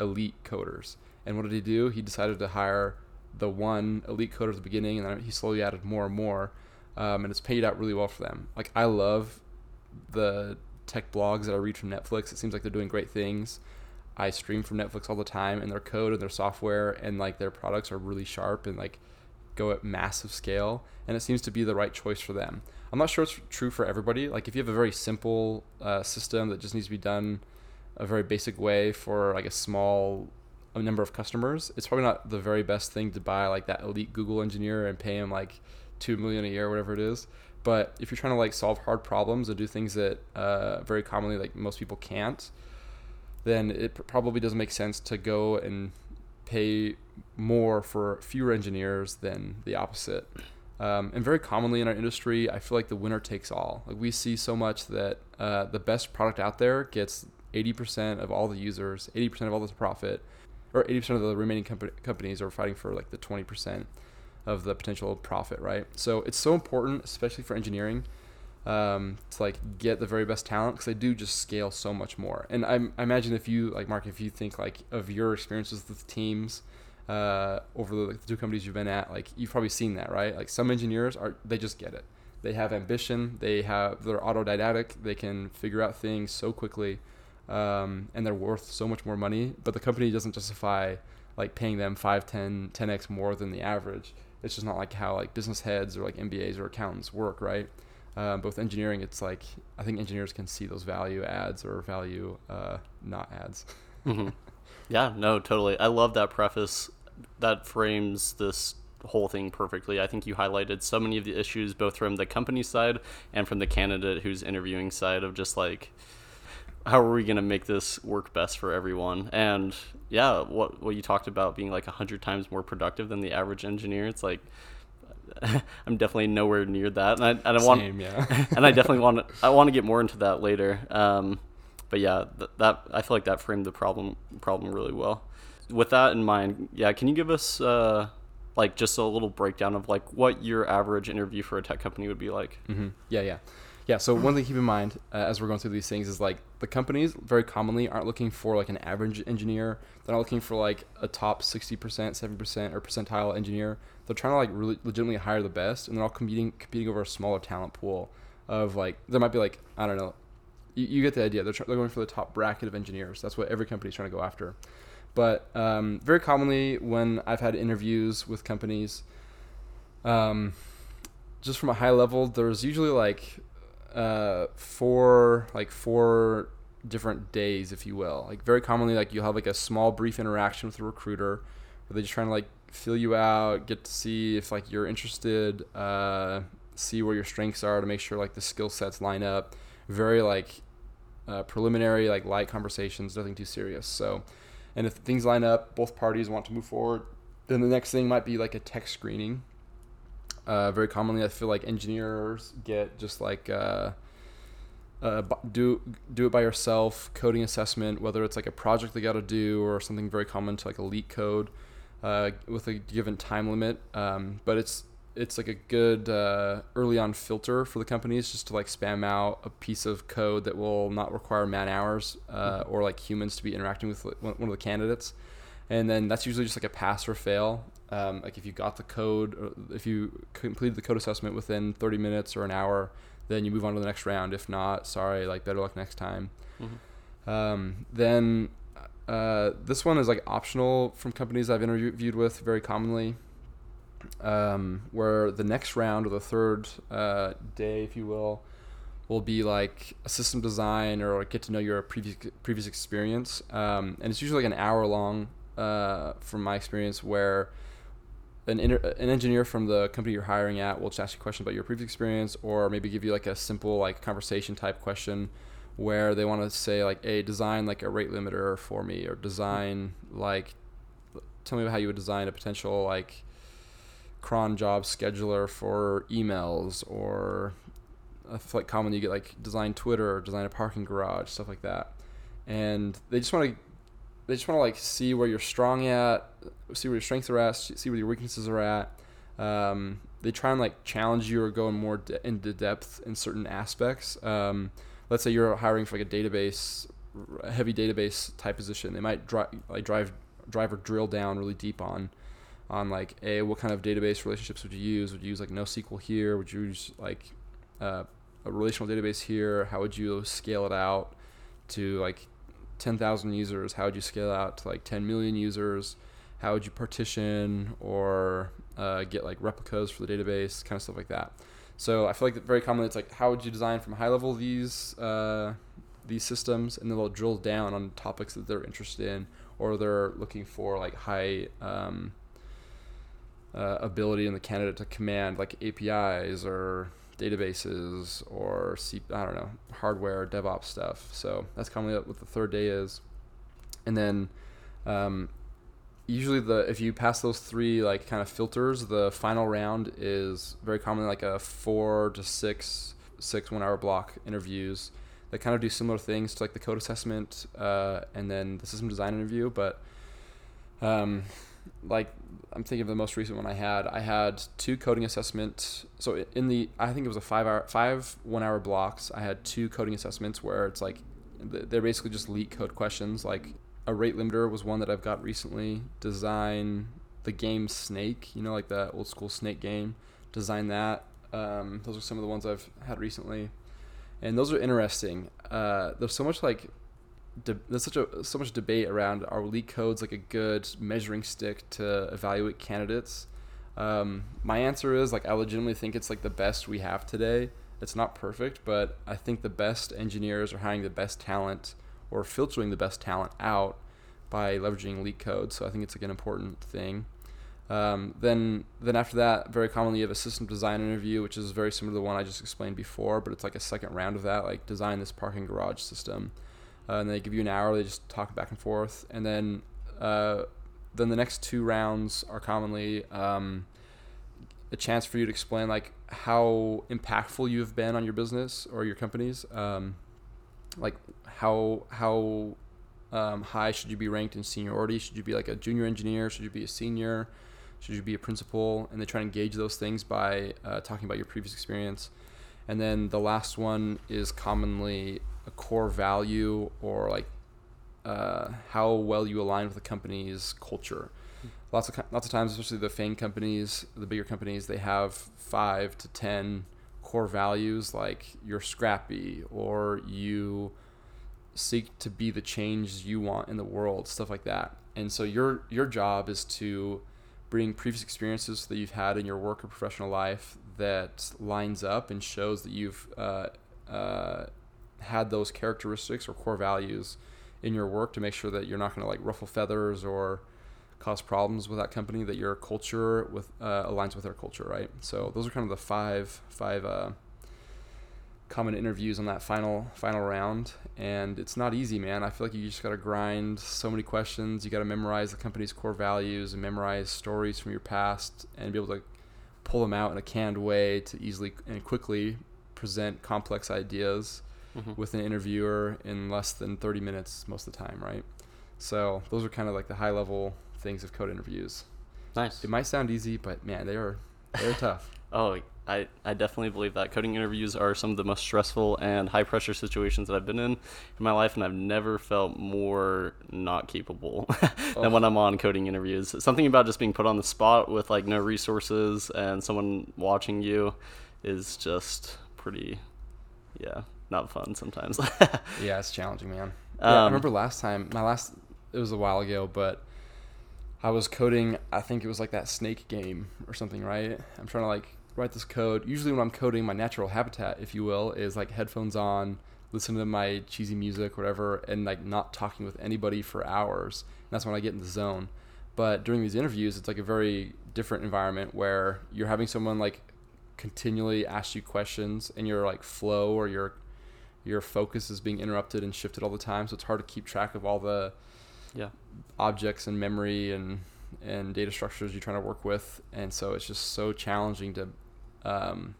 elite coders. And what did he do? He decided to hire the one elite coder at the beginning and then he slowly added more and more um, and it's paid out really well for them. Like i love the tech blogs that i read from netflix. It seems like they're doing great things. I stream from netflix all the time and their code and their software and like their products are really sharp and like go at massive scale, and it seems to be the right choice for them. I'm not sure it's true for everybody. Like if you have a very simple uh, system that just needs to be done a very basic way for like a small a number of customers, it's probably not the very best thing to buy like that elite Google engineer and pay him like two million a year, or whatever it is. But if you're trying to like solve hard problems and do things that uh, very commonly like most people can't, then it probably doesn't make sense to go and pay more for fewer engineers than the opposite. Um, and very commonly in our industry, I feel like the winner takes all. Like we see so much that uh, the best product out there gets 80% of all the users, 80% of all the profit, or 80% of the remaining comp- companies are fighting for like the 20% of the potential profit, right? So it's so important, especially for engineering, um, to like get the very best talent because they do just scale so much more. And I, I, imagine if you like Mark, if you think like of your experiences with teams uh, over the, like, the two companies you've been at, like you've probably seen that, right? Like some engineers are they just get it. They have ambition. They have they're autodidactic. They can figure out things so quickly, um, and they're worth so much more money. But the company doesn't justify like paying them 5, 10, 10x more than the average. It's just not like how like business heads or like MBAs or accountants work, right? Um, both engineering, it's like I think engineers can see those value ads or value uh, not ads. mm-hmm. Yeah, no, totally. I love that preface. That frames this whole thing perfectly. I think you highlighted so many of the issues, both from the company side and from the candidate who's interviewing side, of just like how are we going to make this work best for everyone? And yeah, what what you talked about being like a hundred times more productive than the average engineer. It's like I'm definitely nowhere near that, and I, and I want, yeah. and I definitely want to, I want to get more into that later. Um, but yeah, th- that I feel like that framed the problem problem really well. With that in mind, yeah, can you give us uh, like just a little breakdown of like what your average interview for a tech company would be like? Mm-hmm. Yeah, yeah. Yeah, so one thing to keep in mind uh, as we're going through these things is like the companies very commonly aren't looking for like an average engineer. They're not looking for like a top 60%, 7% or percentile engineer. They're trying to like really legitimately hire the best and they're all competing competing over a smaller talent pool of like there might be like I don't know you, you get the idea. They're, they're going for the top bracket of engineers. That's what every company's trying to go after. But um, very commonly, when I've had interviews with companies, um, just from a high level, there's usually like uh, four like four different days, if you will. Like very commonly, like you'll have like a small brief interaction with a recruiter, where they're just trying to like feel you out, get to see if like you're interested, uh, see where your strengths are to make sure like the skill sets line up. Very like uh, preliminary, like light conversations, nothing too serious. So, and if things line up, both parties want to move forward, then the next thing might be like a tech screening. Uh, very commonly, I feel like engineers get just like uh, uh, do do it by yourself coding assessment, whether it's like a project they got to do or something very common to like LeetCode uh, with a given time limit. Um, but it's it's like a good uh, early on filter for the companies just to like spam out a piece of code that will not require man hours uh, mm-hmm. or like humans to be interacting with one of the candidates and then that's usually just like a pass or fail um, like if you got the code if you completed the code assessment within 30 minutes or an hour then you move on to the next round if not sorry like better luck next time mm-hmm. um, then uh, this one is like optional from companies I've interviewed with very commonly um, where the next round or the third uh, day, if you will, will be like a system design or get to know your previous previous experience. Um, and it's usually like an hour long, uh, from my experience, where an inter- an engineer from the company you're hiring at will just ask you questions about your previous experience, or maybe give you like a simple like conversation type question where they want to say like, "Hey, design like a rate limiter for me," or design like, tell me how you would design a potential like cron job scheduler for emails or like commonly you get like design Twitter, or design a parking garage, stuff like that. And they just want to they just want to like see where you're strong at, see where your strengths are at, see where your weaknesses are at. Um, they try and like challenge you or go more de- into depth in certain aspects. Um, let's say you're hiring for like a database, a heavy database type position. They might drive like drive drive or drill down really deep on on like a what kind of database relationships would you use? Would you use like NoSQL here? Would you use like uh, a relational database here? How would you scale it out to like 10,000 users? How would you scale out to like 10 million users? How would you partition or uh, get like replicas for the database? Kind of stuff like that. So I feel like very commonly it's like how would you design from high level these uh, these systems, and then they'll drill down on topics that they're interested in or they're looking for like high um, uh, ability in the candidate to command like APIs or databases or C- I don't know hardware DevOps stuff. So that's commonly what the third day is, and then um, usually the if you pass those three like kind of filters, the final round is very commonly like a four to six six one hour block interviews that kind of do similar things to like the code assessment uh, and then the system design interview, but um, like I'm thinking of the most recent one I had. I had two coding assessment. So in the I think it was a five hour five one hour blocks. I had two coding assessments where it's like they're basically just leak LeetCode questions. Like a rate limiter was one that I've got recently. Design the game Snake. You know, like that old school Snake game. Design that. Um, those are some of the ones I've had recently, and those are interesting. Uh, there's so much like de- there's such a so much debate around are codes like a good measuring stick to evaluate candidates. Um, my answer is like I legitimately think it's like the best we have today. It's not perfect, but I think the best engineers are hiring the best talent or filtering the best talent out by leveraging LeetCode. So I think it's like an important thing. Um, then then after that, very commonly you have a system design interview, which is very similar to the one I just explained before, but it's like a second round of that, like design this parking garage system uh, and they give you an hour. They just talk back and forth, and then uh, then the next two rounds are commonly um, a chance for you to explain like how impactful you've been on your business or your companies. Um, like how how um, high should you be ranked in seniority? Should you be like a junior engineer? Should you be a senior? Should you be a principal? And they try and engage those things by uh, talking about your previous experience. And then the last one is commonly a core value or like uh, how well you align with the company's culture. Lots of lots of times, especially the FANG companies, the bigger companies, they have five to ten core values like you're scrappy or you seek to be the change you want in the world, stuff like that. And so your your job is to bring previous experiences that you've had in your work or professional life that lines up and shows that you've uh, uh, had those characteristics or core values in your work to make sure that you're not going to like ruffle feathers or cause problems with that company that your culture with uh, aligns with their culture right so those are kind of the five five uh, common interviews on that final final round and it's not easy man. I feel like you just got to grind so many questions. You got to memorize the company's core values and memorize stories from your past and be able to pull them out in a canned way to easily and quickly present complex ideas mm-hmm. with an interviewer in less than 30 minutes most of the time right? So those are kind of like the high level things of code interviews. Nice. It might sound easy but man they are they're tough. Oh I, I definitely believe that coding interviews are some of the most stressful and high pressure situations that I've been in in my life, and I've never felt more not capable than oh. when I'm on coding interviews. Something about just being put on the spot with like no resources and someone watching you is just pretty, yeah, not fun sometimes. yeah, it's challenging, man. Um, yeah, I remember last time, my last, it was a while ago, but I was coding, I think it was like that snake game or something, right? I'm trying to like write this code. Usually, when I'm coding, my natural habitat, if you will, is like headphones on, listening to my cheesy music, whatever, and like not talking with anybody for hours. And that's when I get in the zone. But during these interviews, it's like a very different environment where you're having someone like continually ask you questions, and your like flow or your your focus is being interrupted and shifted all the time. So it's hard to keep track of all the yeah objects and memory and and data structures you're trying to work with. And so it's just so challenging to um,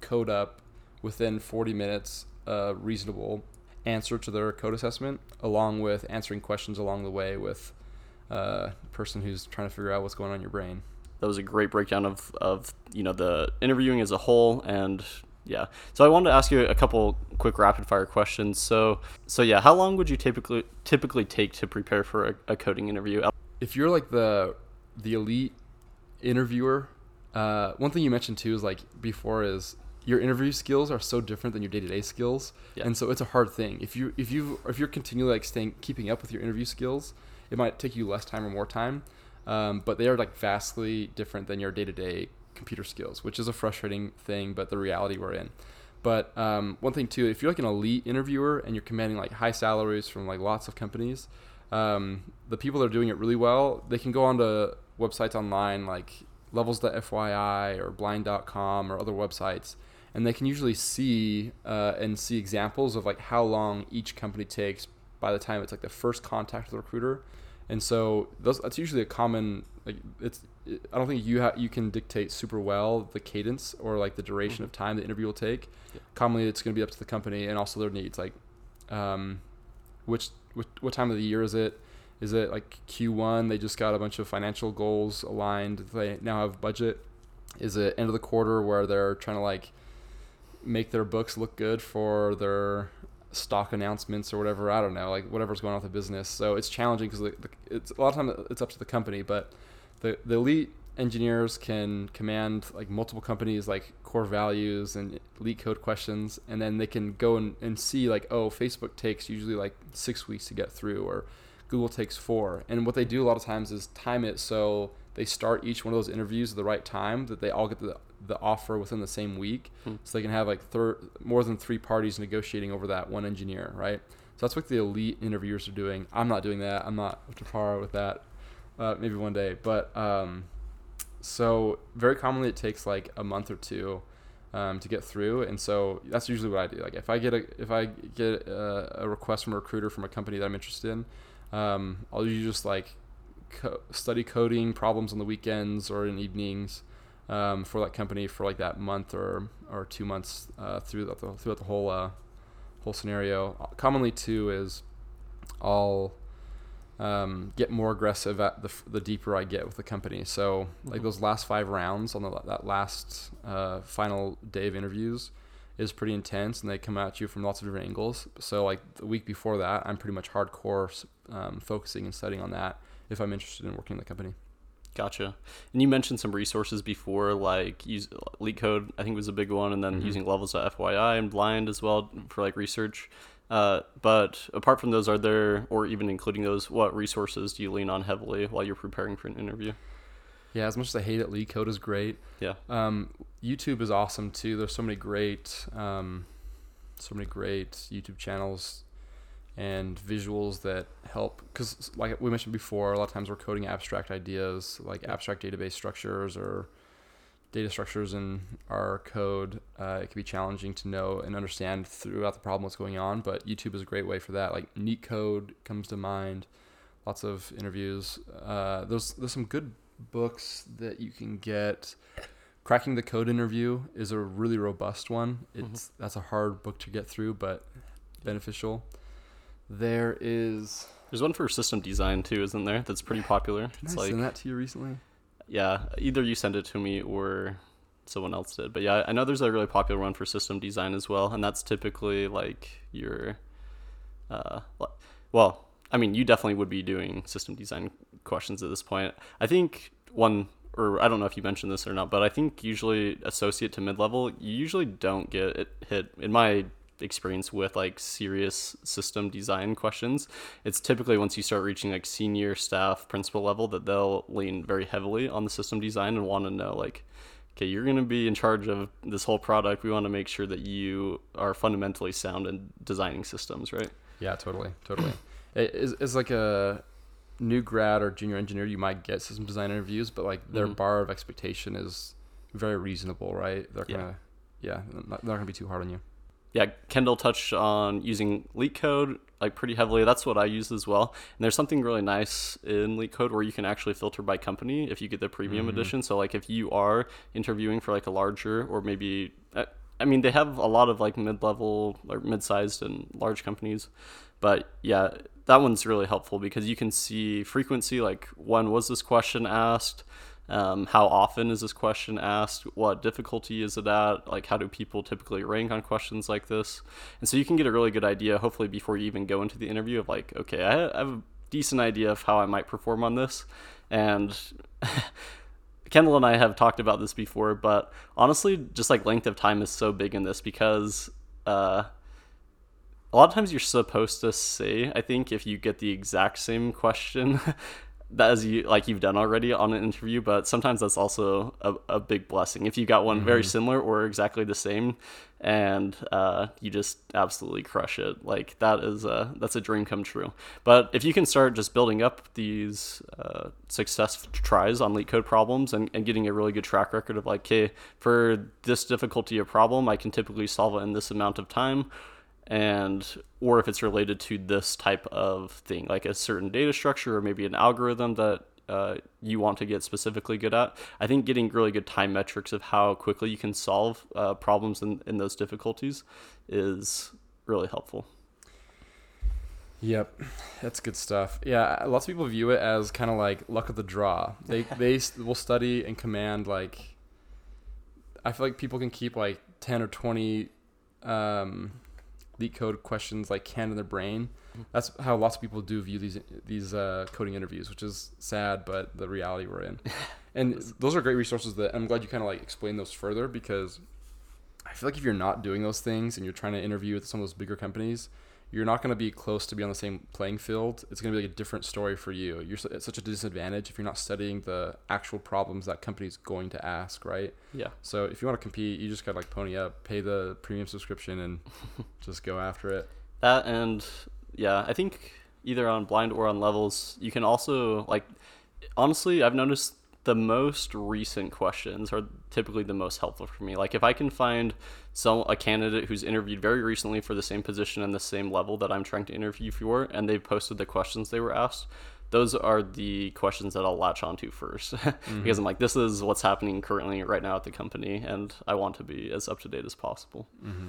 code up within 40 minutes a reasonable answer to their code assessment, along with answering questions along the way with a person who's trying to figure out what's going on in your brain. That was a great breakdown of, of you know the interviewing as a whole and yeah. So I wanted to ask you a couple quick rapid fire questions. So so yeah, how long would you typically typically take to prepare for a, a coding interview? If you're like the the elite interviewer uh, one thing you mentioned too is like before is your interview skills are so different than your day-to-day skills. Yeah. and so it's a hard thing. If you if you if you're continually like staying keeping up with your interview skills it might take you less time or more time. Um, but they are like vastly different than your day-to-day computer skills which is a frustrating thing but the reality we're in. But um, one thing too if you're like an elite interviewer and you're commanding like high salaries from like lots of companies um, the people that are doing it really well they can go onto websites online like levels.fyi or blind.com or other websites and they can usually see uh, and see examples of like how long each company takes by the time it's like the first contact with the recruiter and so those, that's usually a common like it's i don't think you ha- you can dictate super well the cadence or like the duration mm-hmm. of time the interview will take yeah. commonly it's going to be up to the company and also their needs like um, which, which what time of the year is it is it like Q1? They just got a bunch of financial goals aligned. They now have budget. Is it end of the quarter where they're trying to like make their books look good for their stock announcements or whatever? I don't know, like whatever's going on with the business. So it's challenging because it's a lot of time it's up to the company, but the the elite engineers can command like multiple companies like core values and LeetCode questions and then they can go and, and see like oh facebook takes usually like six weeks to get through or Google takes four. And what they do a lot of times is time it so they start each one of those interviews at the right time that they all get the, the offer within the same week. Hmm. So they can have like thir- more than three parties negotiating over that one engineer, right? So that's what the elite interviewers are doing. I'm not doing that. I'm not up to par with that. Uh, maybe one day. But um, so very commonly it takes like a month or two um, to get through, and so that's usually what I do. Like if I get a if I get a, a request from a recruiter from a company that I'm interested in, um, I'll usually just like co- study coding problems on the weekends or in evenings um, for that company for like that month or or two months uh, throughout the throughout the whole uh, whole scenario. Commonly, too, is I'll um, get more aggressive at the, the deeper I get with the company. So, like mm-hmm. those last five rounds on the, that last uh, final day of interviews, is pretty intense and they come at you from lots of different angles. So like the week before that, I'm pretty much hardcore um, focusing and studying on that if I'm interested in working in the company. Gotcha. And you mentioned some resources before, like use LeetCode. I think was a big one, and then Mm-hmm. using levels at FYI and Blind as well for like research. Uh, but apart from those, are there, or even including those, what resources do you lean on heavily while you're preparing for an interview? Yeah, as much as I hate it, LeetCode is great. Yeah. Um, YouTube is awesome too. There's so many great, um, so many great YouTube channels and visuals that help. Because, like we mentioned before, a lot of times we're coding abstract ideas, like abstract database structures or data structures in our code. Uh, it can be challenging to know and understand throughout the problem what's going on. But YouTube is a great way for that. Like NeetCode comes to mind. Lots of interviews. Uh, there's there's some good books that you can get. Cracking the Code interview is a really robust one. It's that's a hard book to get through, but beneficial. There is. There's one for system design too, isn't there? That's pretty popular. Did It's I like send that to you recently? yeah, either you send it to me or someone else did. But yeah, I know there's a really popular one for system design as well, and that's typically like your, uh, well, I mean, you definitely would be doing system design questions at this point. I think one, or I don't know if you mentioned this or not, but I think usually associate to mid level, you usually don't get it hit in my experience with like serious system design questions it's typically once you start reaching like senior staff principal level that they'll lean very heavily on the system design and want to know like okay you're going to be in charge of this whole product we want to make sure that you are fundamentally sound in designing systems right Yeah, totally, totally. Is it's like a new grad or junior engineer, you might get system design interviews, but like their Mhm. bar of expectation is very reasonable, right? They're Yeah. gonna, yeah, they're not, they're not gonna be too hard on you. yeah, Kendall touched on using LeetCode like pretty heavily. That's what I use as well. And there's something really nice in LeetCode where you can actually filter by company if you get the premium Mhm. edition. So like if you are interviewing for like a larger or maybe I mean they have a lot of like mid-level or mid-sized and large companies. But yeah, that one's really helpful because you can see frequency like when was this question asked? Um, how often is this question asked? What difficulty is it at? Like, how do people typically rank on questions like this? And so you can get a really good idea, hopefully, before you even go into the interview, of like, okay, I have a decent idea of how I might perform on this. And Kendall and I have talked about this before, but honestly, just like length of time is so big in this because uh, a lot of times you're supposed to say, I think, if you get the exact same question that as you like you've done already on an interview, but sometimes that's also a, a big blessing. If you got one very similar or exactly the same and uh, you just absolutely crush it, like that is a that's a dream come true. But if you can start just building up these uh, success tries on LeetCode problems and, and getting a really good track record of like, okay, for this difficulty of problem, I can typically solve it in this amount of time and or if it's related to this type of thing like a certain data structure or maybe an algorithm that uh, you want to get specifically good at i think getting really good time metrics of how quickly you can solve uh, problems in, in those difficulties is really helpful Yep, that's good stuff. Yeah, lots of people view it as kind of like luck of the draw. They they will study and command like. I feel like people can keep like ten or twenty, um, LeetCode questions like canned in their brain. That's how lots of people do view these these uh, coding interviews, which is sad, but the reality we're in. And those are great resources that I'm glad you kind of like explain those further because I feel like if you're not doing those things and you're trying to interview with some of those bigger companies, you're not going to be close to be on the same playing field. It's going to be like a different story for you. You're at such a disadvantage if you're not studying the actual problems that company's going to ask, right? yeah So if you want to compete, you just got to like pony up, pay the premium subscription, and just go after it. That and yeah, I think either on blind or on levels, you can also like honestly, I've noticed the most recent questions are typically the most helpful for me. Like if I can find some a candidate who's interviewed very recently for the same position and the same level that I'm trying to interview for and they've posted the questions they were asked, those are the questions that I'll latch onto first because I'm like this is what's happening currently right now at the company and I want to be as up to date as possible. Mm-hmm.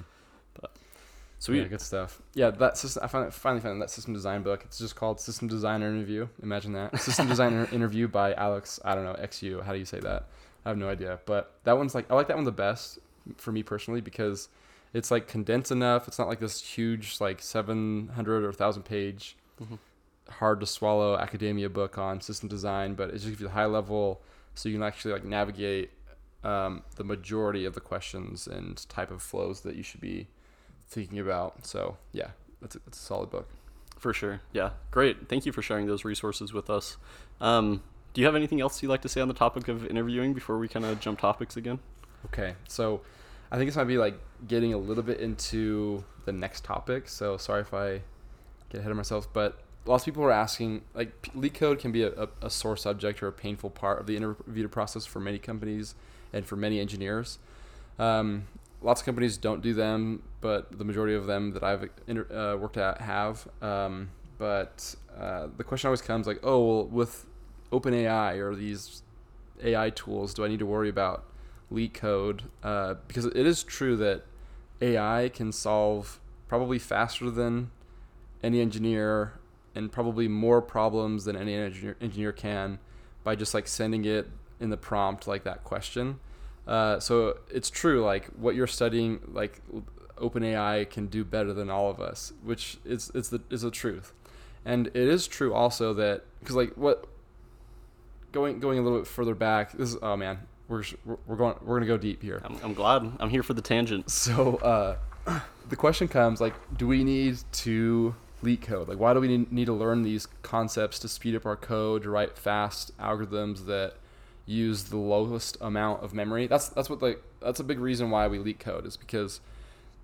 Sweet. Yeah, good stuff. Yeah, that system. I finally, finally found that system design book. It's just called System Designer Interview. Imagine that. System Designer Interview by Alex. I don't know XU. How do you say that? I have no idea. But that one's like I like that one the best for me personally because it's like condensed enough. It's not like this huge like seven hundred or thousand page Mhm. hard to swallow academia book on system design, but it just gives you the high level so you can actually like navigate um, the majority of the questions and type of flows that you should be thinking about. So yeah, that's a, that's a solid book. For sure. Yeah. Great. Thank you for sharing those resources with us. Um, do you have anything else you'd like to say on the topic of interviewing before we kind of jump topics again? Okay. So I think this might be like getting a little bit into the next topic. So sorry if I get ahead of myself, but lots of people are asking like LeetCode can be a, a, a sore subject or a painful part of the interview process for many companies and for many engineers. Um, lots of companies don't do them, but the majority of them that I've uh, worked at have. Um, but uh, the question always comes like, oh, well, with OpenAI or these AI tools, do I need to worry about LeetCode? Uh, because it is true that AI can solve probably faster than any engineer and probably more problems than any engineer, engineer can by just like sending it in the prompt like that question. Uh, so it's true, like what you're studying, like OpenAI can do better than all of us, which is it's the is the truth, and it is true also that because like what going going a little bit further back, this is oh man, we're we're going we're gonna go deep here. I'm, I'm glad I'm here for the tangent. So uh, the question comes like, do we need to LeetCode? Like, why do we need to learn these concepts to speed up our code, to write fast algorithms that use the lowest amount of memory? That's that's what like that's a big reason why we LeetCode is because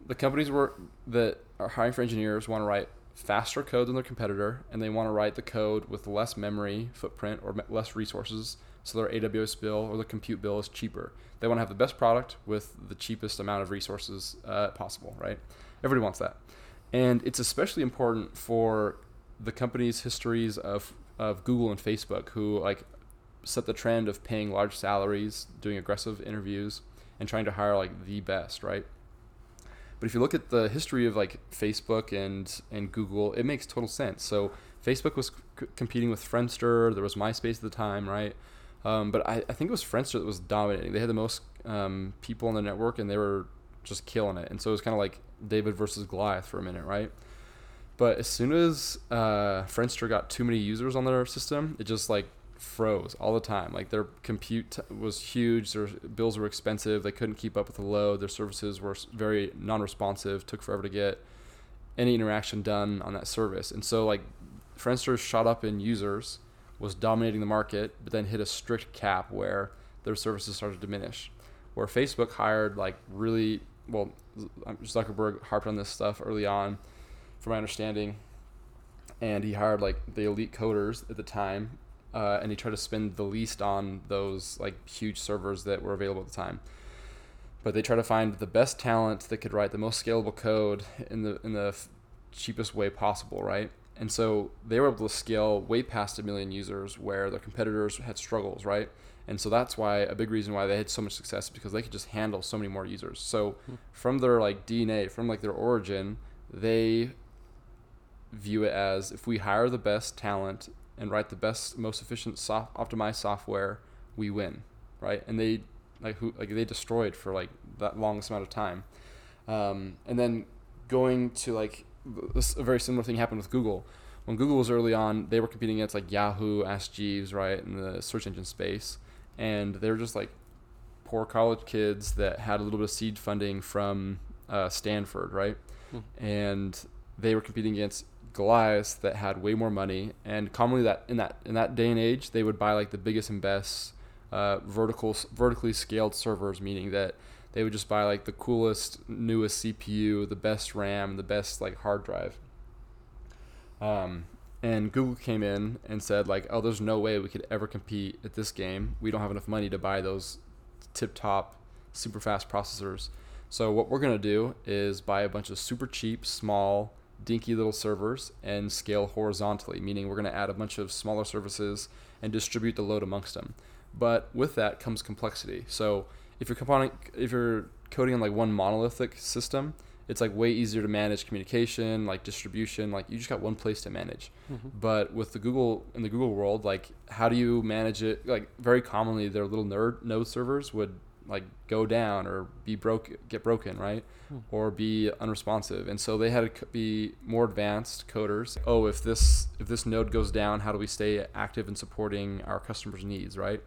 the companies work that are hiring for engineers want to write faster code than their competitor, and they want to write the code with less memory footprint or less resources, so their AWS bill or the compute bill is cheaper. They want to have the best product with the cheapest amount of resources uh, possible, right? Everybody wants that. And it's especially important for the companies' histories of, of Google and Facebook, who like set the trend of paying large salaries, doing aggressive interviews, and trying to hire like the best, right? But if you look at the history of like Facebook and and Google, it makes total sense. So Facebook was c- competing with Friendster. There was MySpace at the time, right? Um, but I, I think it was Friendster that was dominating. They had the most um, people on the network, and they were just killing it. And so it was kind of like David versus Goliath for a minute, right? But as soon as uh, Friendster got too many users on their system, it just like froze all the time. Like their compute was huge, their bills were expensive, they couldn't keep up with the load, their services were very non-responsive, took forever to get any interaction done on that service. And so like Friendster shot up in users, was dominating the market, but then hit a strict cap where their services started to diminish. Where Facebook hired like really well, um, Zuckerberg harped on this stuff early on, from my understanding, and he hired like the elite coders at the time, uh, and they tried to spend the least on those like huge servers that were available at the time. But they tried to find the best talent that could write the most scalable code in the in the f- cheapest way possible, right? And so they were able to scale way past a million users, where their competitors had struggles, right? And so that's why a big reason why they had so much success because they could just handle so many more users. So hmm. from their like DNA, from like their origin, they view it as if we hire the best talent and write the best, most efficient, soft, optimized software, we win, right? And they like who like they destroyed for like that longest amount of time. Um, and then going to like this, a very similar thing happened with Google. When Google was early on, they were competing against like Yahoo, Ask Jeeves, right, in the search engine space and they were just like poor college kids that had a little bit of seed funding from uh, Stanford, right? Hmm. And they were competing against Goliaths that had way more money, and commonly that in that in that day and age, they would buy like the biggest and best uh, vertical vertically scaled servers, meaning that they would just buy like the coolest, newest CPU, the best RAM, the best like hard drive. Um, and Google came in and said like, "Oh, there's no way we could ever compete at this game. We don't have enough money to buy those tip-top, super fast processors. So what we're gonna do is buy a bunch of super cheap, small, dinky little servers and scale horizontally, meaning we're gonna add a bunch of smaller services and distribute the load amongst them. But with that comes complexity. So if you're compiling, if you're coding on like one monolithic system, it's like way easier to manage communication, like distribution. Like you just got one place to manage. Mm-hmm. But with the Google in the Google world, like how do you manage it? Like very commonly, their little nerd node servers would like go down or be broke get broken right? Hmm. or be unresponsive. And so they had to be more advanced coders. Oh if this if this node goes down how do we stay active in supporting our customers needs right?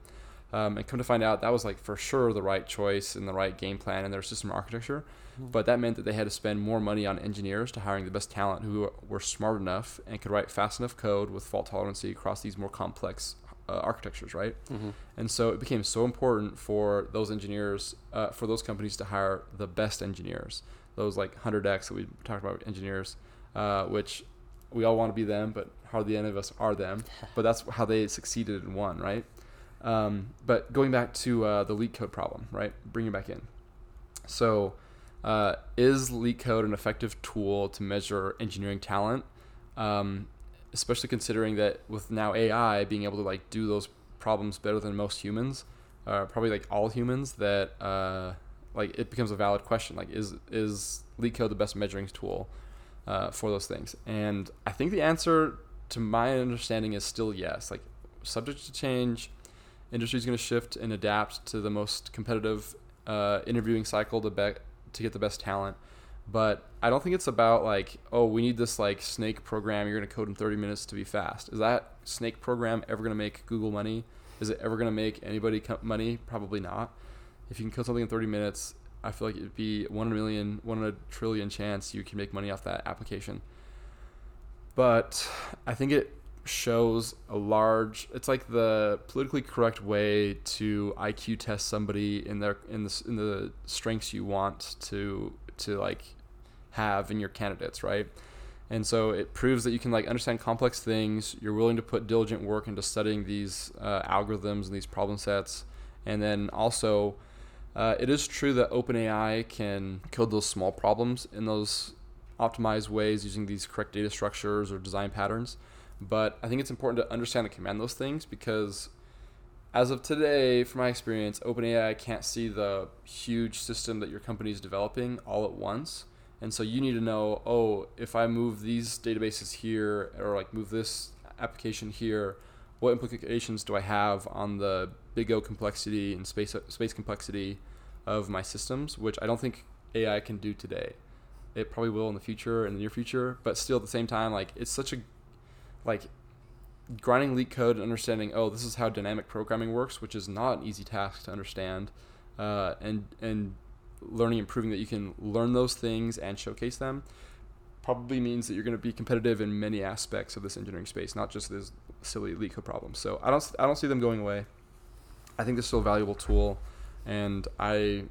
Um, and come to find out that was like for sure the right choice and the right game plan in their system architecture. Hmm. but that meant that they had to spend more money on engineers to hiring the best talent who were smart enough and could write fast enough code with fault tolerancy across these more complex uh, architectures, right? Mhm. And so it became so important for those engineers, uh, for those companies to hire the best engineers, those like 100x that we talked about engineers, uh, which we all want to be them, but hardly any of us are them. But that's how they succeeded and won, right? Um, but going back to uh, the LeetCode problem, right? Bring it back in. So, uh, is LeetCode an effective tool to measure engineering talent? Um, especially considering that with now AI being able to like do those problems better than most humans, uh, probably like all humans, that uh, like it becomes a valid question. Like, is is LeetCode the best measuring tool uh, for those things? And I think the answer, to my understanding, is still yes. Like, subject to change. Industry is going to shift and adapt to the most competitive uh, interviewing cycle to be- to get the best talent. But I don't think it's about like, oh, we need this like snake program you're going to code in 30 minutes to be fast. Is that snake program ever going to make Google money? Is it ever going to make anybody money? Probably not. If you can code something in 30 minutes, I feel like it'd be one in a million, one in a trillion chance you can make money off that application. But I think it shows a large it's like the politically correct way to IQ test somebody in their in the in the strengths you want to to like have in your candidates, right? And so it proves that you can like understand complex things. You're willing to put diligent work into studying these uh, algorithms and these problem sets, and then also, uh, it is true that OpenAI can code those small problems in those optimized ways using these correct data structures or design patterns. But I think it's important to understand and command those things because as of today, from my experience, OpenAI can't see the huge system that your company is developing all at once. And so you need to know, oh, if I move these databases here or like move this application here, what implications do I have on the big O complexity and space space complexity of my systems, which I don't think AI can do today. It probably will in the future, in the near future, but still at the same time, like it's such a like grinding LeetCode and understanding oh this is how dynamic programming works which is not an easy task to understand uh, and and learning and proving that you can learn those things and showcase them probably means that you're going to be competitive in many aspects of this engineering space not just this silly LeetCode problem. So i don't i don't see them going away. I think this is still a valuable tool and i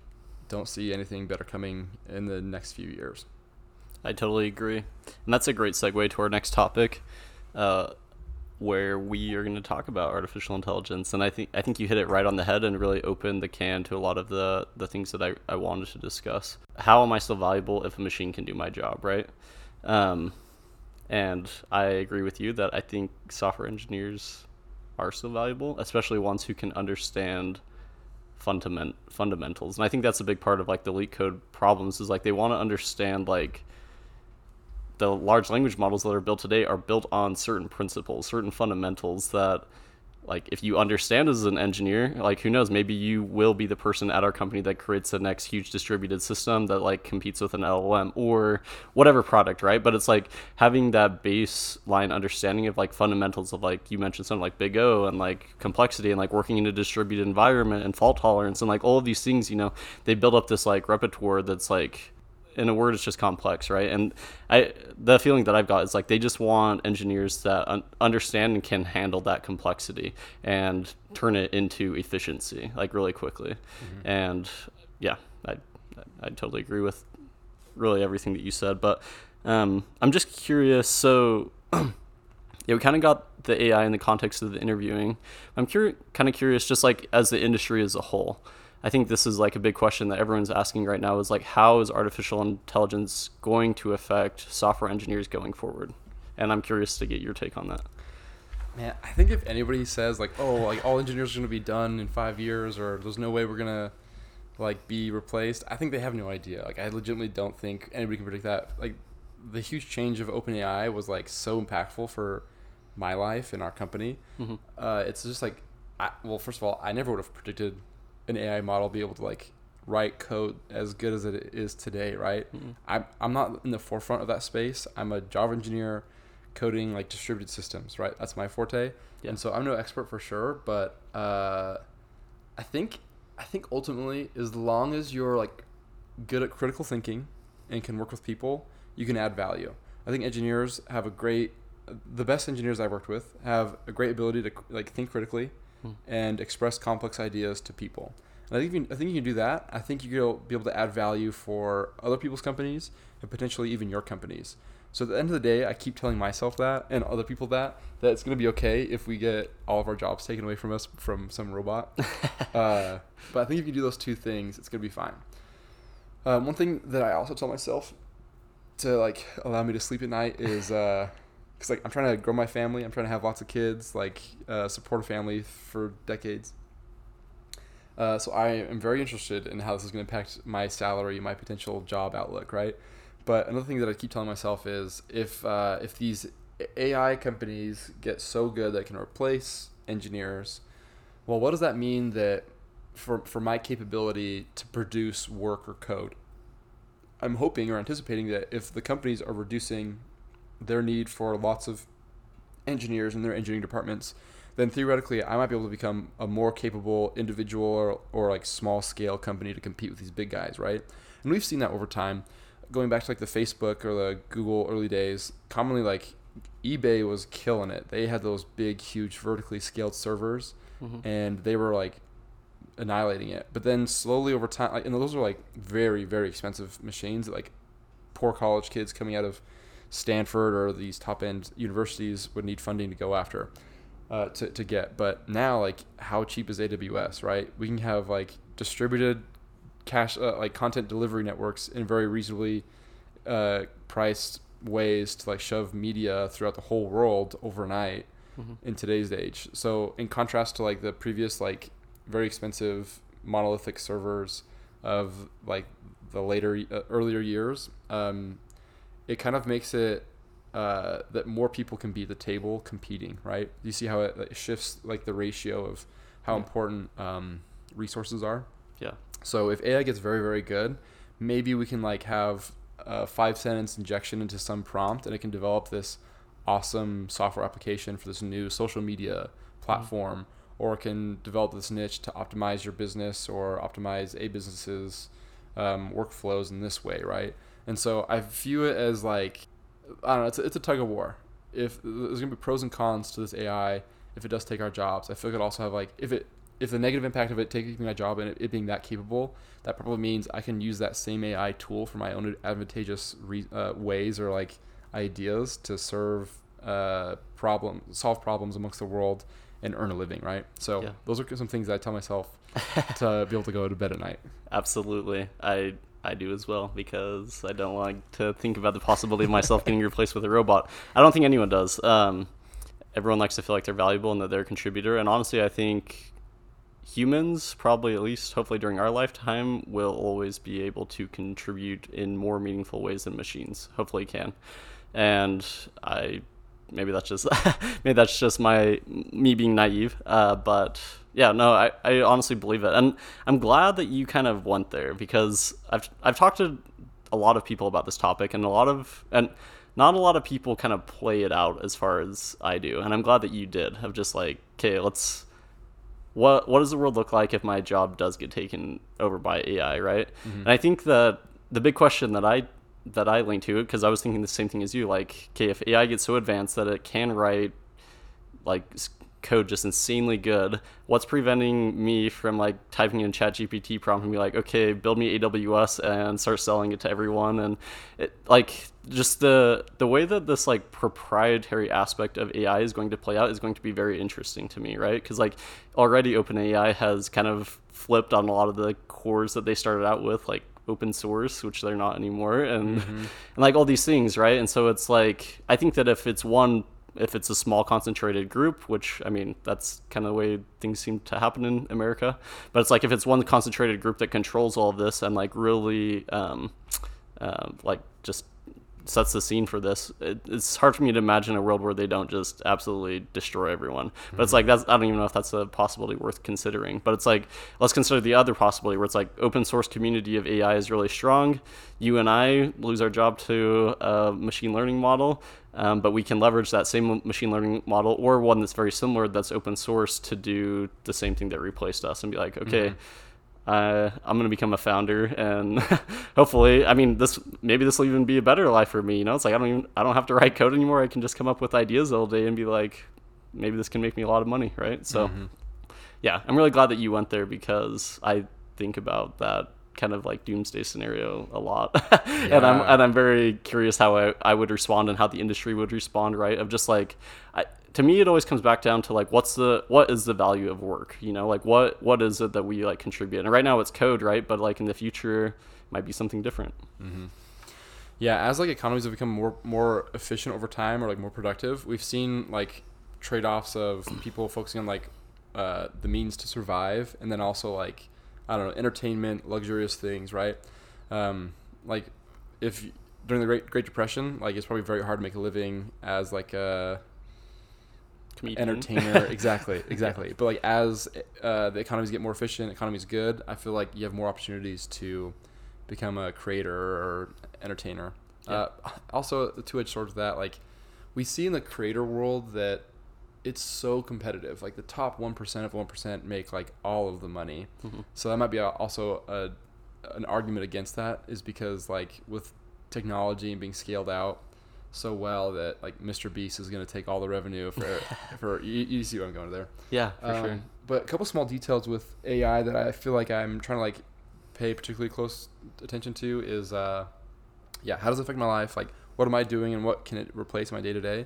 don't see anything better coming in the next few years. I totally agree. And that's a great segue to our next topic, uh, where we are going to talk about artificial intelligence. And I think I think you hit it right on the head and really opened the can to a lot of the, the things that I, I wanted to discuss. How am I still valuable if a machine can do my job, right? Um, and I agree with you that I think software engineers are still valuable, especially ones who can understand fundament fundamentals. And I think that's a big part of like the LeetCode problems is like they want to understand like the large language models that are built today are built on certain principles, certain fundamentals that like if you understand as an engineer, like who knows, maybe you will be the person at our company that creates the next huge distributed system that like competes with an LLM or whatever product, right? But it's like having that baseline understanding of like fundamentals of like you mentioned something like Big O and like complexity and like working in a distributed environment and fault tolerance and like all of these things, you know, they build up this like repertoire that's like in a word it's just complex right? And i the feeling that i've got is like they just want engineers that un- understand and can handle that complexity and turn it into efficiency like really quickly. And yeah i i totally agree with really everything that you said but um i'm just curious so yeah we kind of got the ai in the context of the interviewing. I'm curious kind of curious just like as the industry as a whole I think this is like a big question that everyone's asking right now is like how is artificial intelligence going to affect software engineers going forward? And I'm curious to get your take on that. Man, I think if anybody says like, "Oh, like all engineers are going to be done in five years," or "There's no way we're gonna like be replaced," I think they have no idea. Like, I legitimately don't think anybody can predict that. Like, the huge change of OpenAI was like so impactful for my life and our company. Mm-hmm. Uh, it's just like, I, well, first of all, I never would have predicted an AI model be able to like write code as good as it is today, right? Mhm. I'm I'm not in the forefront of that space. I'm a Java engineer coding like distributed systems, right? That's my forte. Yeah. And so I'm no expert for sure, but uh, I think I think ultimately as long as you're like good at critical thinking and can work with people, you can add value. I think engineers have a great the best engineers I've worked with have a great ability to like think critically Hmm. and express complex ideas to people. And I think you, I think you can do that. I think you'll be able to add value for other people's companies and potentially even your companies. So at the end of the day, I keep telling myself that and other people that that it's going to be okay if we get all of our jobs taken away from us from some robot. uh, but I think if you do those two things, it's going to be fine. Um, one thing that I also tell myself to like allow me to sleep at night is because like I'm trying to grow my family. I'm trying to have lots of kids, like uh, support a family for decades. Uh, so I am very interested in how this is going to impact my salary, my potential job outlook, right? But another thing that I keep telling myself is if uh, if these AI companies get so good that can replace engineers, well, what does that mean that for for my capability to produce work or code? I'm hoping or anticipating that if the companies are reducing their need for lots of engineers in their engineering departments, then theoretically I might be able to become a more capable individual or, or like small scale company to compete with these big guys, right? And we've seen that over time. Going back to like the Facebook or the Google early days, commonly like eBay was killing it. They had those big, huge, vertically scaled servers, Mhm. and they were like annihilating it. But then slowly over time, like, and those are like very, very expensive machines that like poor college kids coming out of Stanford or these top end universities would need funding to go after uh, to, to get. But now, like, how cheap is AWS, right? We can have like distributed cache, uh, like content delivery networks in very reasonably uh, priced ways to like shove media throughout the whole world overnight Mhm. in today's age. So in contrast to like the previous like very expensive monolithic servers of like the later uh, earlier years, um, it kind of makes it uh, that more people can be at the table competing, right? You see how it, like, shifts like the ratio of how Yeah. important um, resources are. Yeah. So if AI gets very very good, maybe we can like have a five sentence injection into some prompt, and it can develop this awesome software application for this new social media platform, or it can develop this niche to optimize your business or optimize a business's um, workflows in this way, right? And so I view it as like I don't know, it's a, it's a tug of war. If there's gonna be pros and cons to this AI, if it does take our jobs, I feel like it also have like if it if the negative impact of it taking my job and it, it being that capable, that probably means I can use that same AI tool for my own advantageous re, uh, ways or like ideas to serve uh, problem, solve problems amongst the world, and earn a living. Right. So Yeah. those are some things that I tell myself to be able to go to bed at night. Absolutely. I I do as well because I don't like to think about the possibility of myself getting replaced with a robot. I don't think anyone does. Um, everyone likes to feel like they're valuable and that they're a contributor. And honestly, I think humans, probably at least hopefully during our lifetime, will always be able to contribute in more meaningful ways than machines. Hopefully, can. And I maybe that's just maybe that's just my me being naive. Uh, but yeah, no, I, I honestly believe it, and I'm glad that you kind of went there because I've I've talked to a lot of people about this topic, and a lot of and not a lot of people kind of play it out as far as I do, and I'm glad that you did. Of just like, okay, let's what what does the world look like if my job does get taken over by AI, right? Mm-hmm. And I think that the big question that I that I linked to it because I was thinking the same thing as you, like, okay, if AI gets so advanced that it can write like code just insanely good, what's preventing me from like typing in ChatGPT prompt and be like, okay, build me AWS and start selling it to everyone, and it like just the the way that this like proprietary aspect of AI is going to play out is going to be very interesting to me, right? Because like already OpenAI has kind of flipped on a lot of the cores that they started out with, like open source, which they're not anymore, and mm-hmm. and like all these things, right? And so it's like I think that if it's one if it's a small concentrated group, which I mean that's kind of the way things seem to happen in America, but it's like if it's one concentrated group that controls all of this and like really um, uh, like just sets the scene for this. It, it's hard for me to imagine a world where they don't just absolutely destroy everyone. But it's like that's I don't even know if that's a possibility worth considering. But it's like let's consider the other possibility where it's like open source community of AI is really strong. You and I lose our job to a machine learning model. Um, but we can leverage that same machine learning model or one that's very similar that's open source to do the same thing that replaced us and be like, okay, uh, I'm gonna become a founder, and hopefully, I mean, this maybe this will even be a better life for me. You know, it's like I don't even I don't have to write code anymore. I can just come up with ideas all day and be like, maybe this can make me a lot of money, right? So, yeah, I'm really glad that you went there because I think about that kind of like doomsday scenario a lot, and I'm and I'm very curious how I, I would respond and how the industry would respond, right? Of just like, I, to me, it always comes back down to like, what's the what is the value of work? You know, like what what is it that we like contribute? And right now it's code, right? But like in the future, it might be something different. Yeah, as like economies have become more more efficient over time or like more productive, we've seen like trade offs of people focusing on like uh, the means to survive, and then also like I don't know entertainment, luxurious things, right? Um, like if during the Great Great Depression, like it's probably very hard to make a living as like a Comedian. entertainer. exactly, exactly. But like as uh, the economies get more efficient, economy's good. I feel like you have more opportunities to become a creator or entertainer. Uh, also, the two-edged sword of that, like we see in the creator world that it's so competitive. Like the top one percent of one percent make like all of the money. Mhm. So that might be a, also a an argument against that is because like with technology and being scaled out so well that like Mr. Beast is going to take all the revenue for for you, you see where I'm going to there. Yeah, for Um, sure. But a couple small details with AI that I feel like I'm trying to like pay particularly close attention to is uh yeah, how does it affect my life? Like what am I doing and what can it replace my day to day?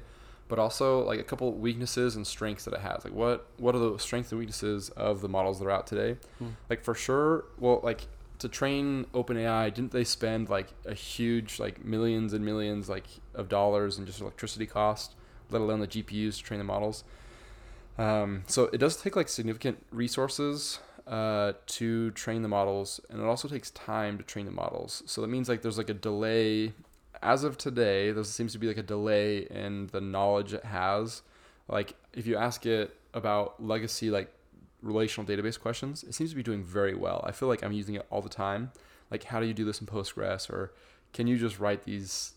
But also like a couple weaknesses and strengths that it has. Like what what are the strengths and weaknesses of the models that are out today? Hmm. Like for sure, well like to train OpenAI, didn't they spend like a huge like millions and millions like of dollars in just electricity cost, let alone the GPUs to train the models? Um, so it does take like significant resources uh, to train the models, and it also takes time to train the models. So that means like there's like a delay. As of today, there seems to be like a delay in the knowledge it has. Like if you ask it about legacy like relational database questions, it seems to be doing very well. I feel like I'm using it all the time. Like how do you do this in Postgres, or can you just write these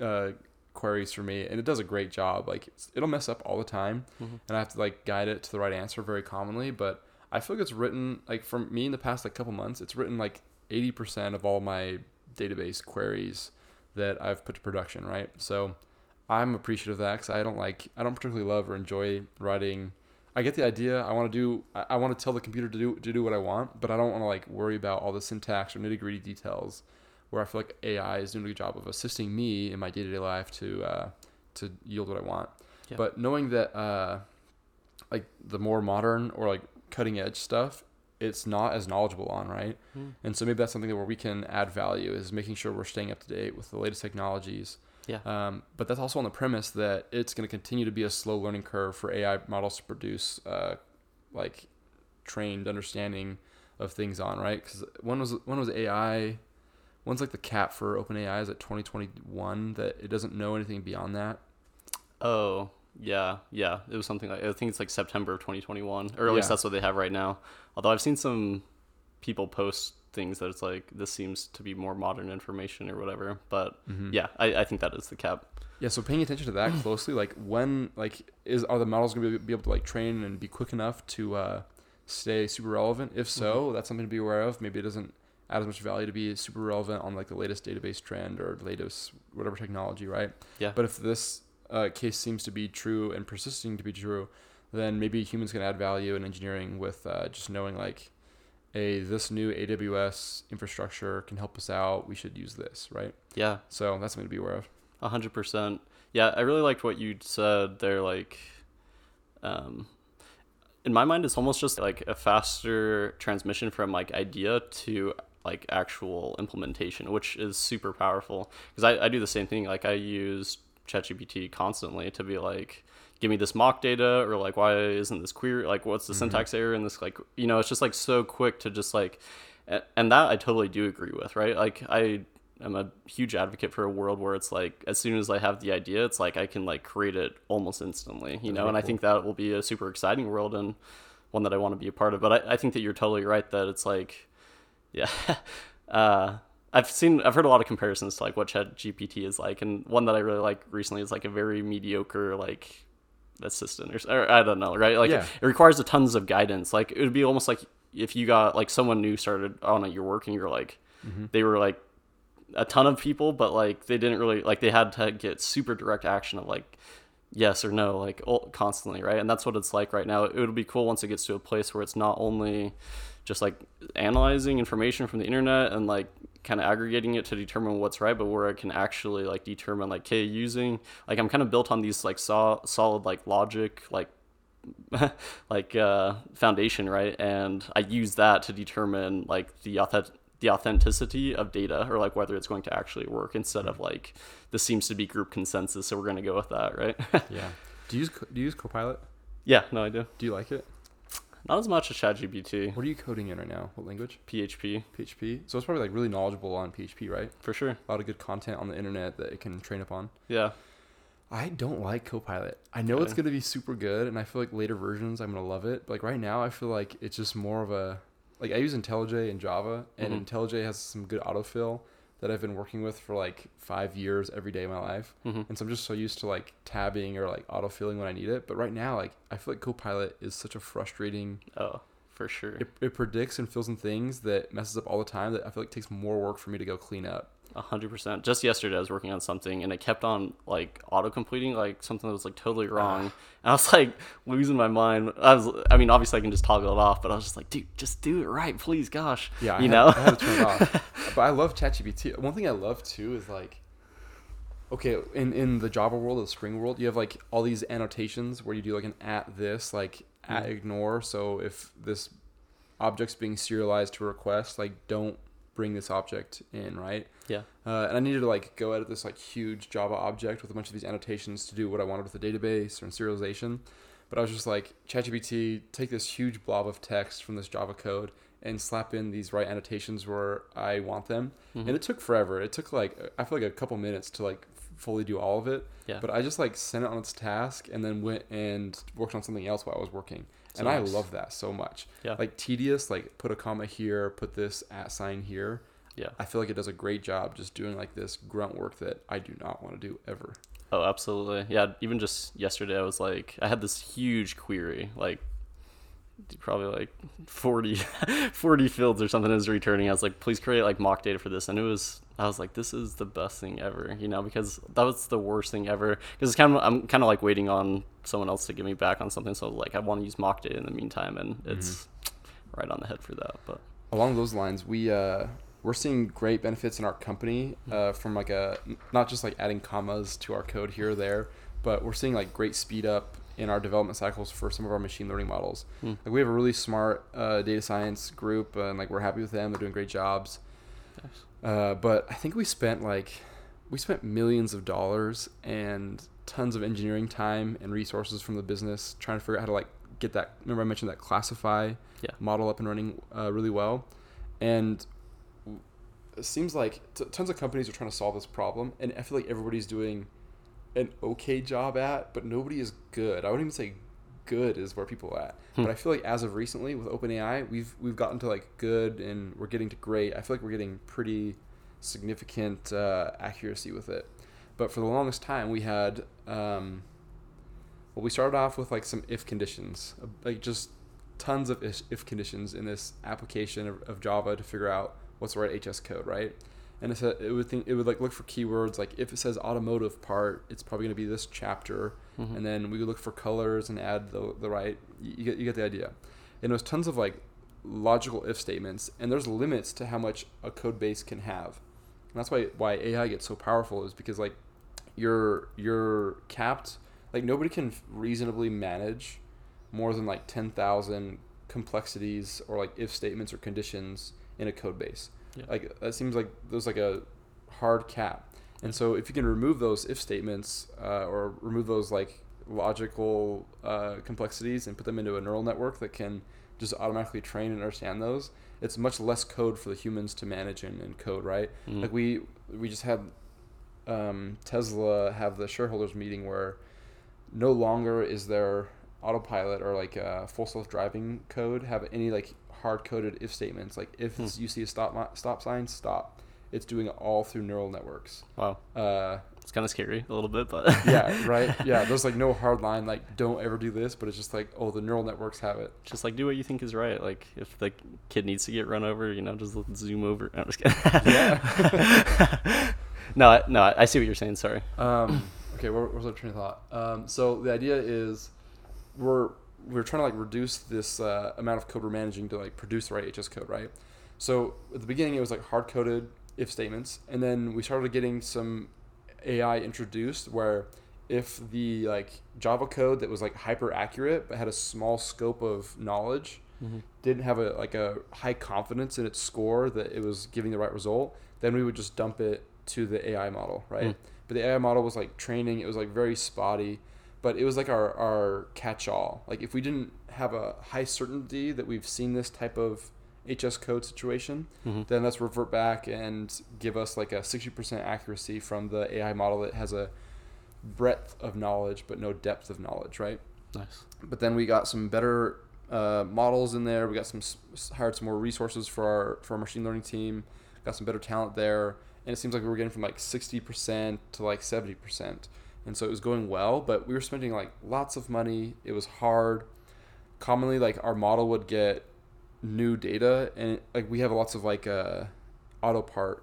uh, queries for me? And it does a great job. Like it's, it'll mess up all the time Mhm. and I have to like guide it to the right answer very commonly. But I feel like it's written like for me in the past like couple months, it's written like eighty percent of all my database queries that I've put to production. Right, so I'm appreciative of that because I don't like I don't particularly love or enjoy writing. I get the idea. I want to do. I, I want to tell the computer to do to do what I want, but I don't want to like worry about all the syntax or nitty gritty details. Where I feel like AI is doing a good job of assisting me in my day to day life to uh, to yield what I want. Yeah. But knowing that uh, like the more modern or like cutting edge stuff, it's not as knowledgeable on, right? Hmm. And so maybe that's something that where we can add value is making sure we're staying up to date with the latest technologies. Yeah. Um, but that's also on the premise that it's going to continue to be a slow learning curve for AI models to produce uh, like trained understanding of things on, right? Because when was when was AI? When's like the cap for OpenAI is at 2021 that it doesn't know anything beyond that. Oh, yeah, yeah. It was something like I think it's like September of 2021, or at least that's what they have right now. Although I've seen some people post things that it's like this seems to be more modern information or whatever. But yeah, I, I think that is the cap. Yeah, so paying attention to that closely, like when, like, is are the models going to be able to like train and be quick enough to uh, stay super relevant? If so, that's something to be aware of. Maybe it doesn't add as much value to be super relevant on like the latest database trend or latest whatever technology, right? Yeah. But if this uh, case seems to be true and persisting to be true, then maybe humans can add value in engineering with uh, just knowing like, a this new AWS infrastructure can help us out. We should use this, right? Yeah, So that's something to be aware of. A hundred percent. Yeah, I really liked what you said there. Like, um, in my mind, it's almost just like a faster transmission from like idea to like actual implementation, which is super powerful. Because I, I do the same thing. Like, I use ChatGPT constantly to be like, give me this mock data, or like, why isn't this query? Like, what's the syntax error in this? Like, you know, it's just like so quick to just like, and that I totally do agree with, right? Like, I am a huge advocate for a world where it's like as soon as I have the idea, it's like I can like create it almost instantly, you know. And I think that will be a super exciting world and one that I want to be a part of. But I, I think that you're totally right that it's like, yeah. uh, I've seen, I've heard a lot of comparisons to like what Chat GPT is like, and one that I really like recently is like a very mediocre like assistant or, or I don't know, right? Like Yeah. it, it requires a tons of guidance. Like it would be almost like if you got like someone new started on your work and you're like, mm-hmm. they were like a ton of people, but like they didn't really like they had to get super direct action of like yes or no like constantly right and that's what it's like right now it would be cool once it gets to a place where it's not only just like analyzing information from the internet and like kind of aggregating it to determine what's right but where I can actually like determine like okay using like i'm kind of built on these like so- solid like logic like like uh, foundation, right? And I use that to determine like the authentic the authenticity of data or like whether it's going to actually work instead of like this seems to be group consensus, so we're going to go with that, right? Yeah. Do you use do you use Copilot? yeah, no, I do. Do you like it? Not as much as ChatGPT, What are you coding in right now? What language? PHP PHP. So it's probably like really knowledgeable on PHP, right? for sure. A lot of good content on the internet that it can train upon. Yeah, I don't like Copilot. I know it's gonna be super good, and I feel like later versions I'm gonna love it. But like right now, I feel like it's just more of a like I use IntelliJ and Java, and Mhm. IntelliJ has some good autofill that I've been working with for like five years every day of my life. hmm And so I'm just so used to like tabbing or like autofilling when I need it. But right now, like I feel like Copilot is such a frustrating. oh for sure, It, it predicts and fills in things that messes up all the time. That I feel like takes more work for me to go clean up. A hundred percent. Just yesterday, I was working on something and it kept on like auto completing like something that was like totally wrong. And I was like losing my mind. I was, I mean, obviously I can just toggle it off, but I was just like, dude, just do it right, please, gosh. Yeah, I you had, know. I had to turn it off. But I love ChatGPT. One thing I love too is like, okay, in in the Java world, the Spring world, you have like all these annotations where you do like an at this, like at Mhm. ignore. So if this object's being serialized to a request, like don't bring this object in, right? yeah. Uh, and I needed to like go edit this like huge Java object with a bunch of these annotations to do what I wanted with the database or in serialization. But I was just like, ChatGPT, take this huge blob of text from this Java code and slap in these right annotations where I want them. Mhm. And it took forever. It took like I feel like a couple minutes to like fully do all of it. Yeah. But I just like sent it on its task and then went and worked on something else while I was working. So and I love that so much. Yeah. Like tedious, like put a comma here, put this at sign here. Yeah. I feel like it does a great job just doing like this grunt work that I do not want to do ever. Oh, absolutely. Yeah. Even just yesterday, I was like, I had this huge query, like probably like 40, 40 fields or something is returning. I was like, please create like mock data for this. And it was, I was like, this is the best thing ever, you know, because that was the worst thing ever. Because it's kind of, I'm kind of like waiting on someone else to give me back on something. So like, I want to use mock data in the meantime. And it's right on the head for that. But Along those lines, we uh, we're seeing great benefits in our company uh, from like a not just like adding commas to our code here or there, but we're seeing like great speed up in our development cycles for some of our machine learning models. Hmm. Like we have a really smart uh, data science group, and like we're happy with them. They're doing great jobs. Uh, but I think we spent like we spent millions of dollars and tons of engineering time and resources from the business trying to figure out how to like get that. Remember I mentioned that classify Yeah. model up and running uh, really well, and it seems like t- tons of companies are trying to solve this problem, and I feel like everybody's doing an okay job at, but nobody is good. I wouldn't even say good is where people are at. Hmm. But I feel like as of recently with OpenAI, we've we've gotten to like good and we're getting to great. I feel like we're getting pretty significant uh, accuracy with it. But for the longest time, we had um, well, we started off with like some if conditions, uh, like just tons of if, if conditions in this application of, of Java to figure out what's the right HS code, right? And it, said, it would think it would like look for keywords like if it says automotive part, it's probably going to be this chapter. Mhm. and then we would look for colors and add the, the right you, you get you get the idea. And there's tons of like logical if statements and there's limits to how much a code base can have. And that's why why ai gets so powerful is because like you're you're capped like nobody can reasonably manage more than like 10,000 complexities or like if statements or conditions in a code base Yeah. like that seems like there's like a hard cap and so if you can remove those if statements uh, or remove those like logical uh, complexities and put them into a neural network that can just automatically train and understand those. It's much less code for the humans to manage and, and code, right? Mm. Like we we just had um, Tesla have the shareholders meeting where no longer is there autopilot or like uh, full self driving code have any like hard coded if statements. Like if Hmm. you see a stop stop sign, stop. It's doing it all through neural networks. Wow, Uh, it's kind of scary a little bit, but yeah, right. Yeah, there's like no hard line like don't ever do this, but it's just like oh the neural networks have it. just like do what you think is right. Like if the kid needs to get run over, you know, just zoom over. No, I'm just kidding. Yeah. no, I, no, I see what you're saying. Sorry. Um, okay, where, where's our train of thought? Um, so the idea is we're we're trying to like reduce this uh, amount of code we're managing to like produce the right HS code, right? So at the beginning it was like hard coded if statements, and then we started getting some AI introduced where if the like Java code that was like hyper accurate but had a small scope of knowledge Mhm. didn't have a like a high confidence in its score that it was giving the right result, then we would just dump it to the AI model, right? Mm. But the AI model was like training, it was like very spotty, but it was like our, our catch all. Like if we didn't have a high certainty that we've seen this type of HS code situation, Mhm. then let's revert back and give us like a 60% accuracy from the AI model that has a breadth of knowledge but no depth of knowledge, right? Nice. but then we got some better uh, models in there. We got some hired some more resources for our for our machine learning team. Got some better talent there, and it seems like we were getting from like sixty percent to like seventy percent, and so it was going well. But we were spending like lots of money. It was hard. Commonly, like our model would get new data, and like we have lots of like uh, auto part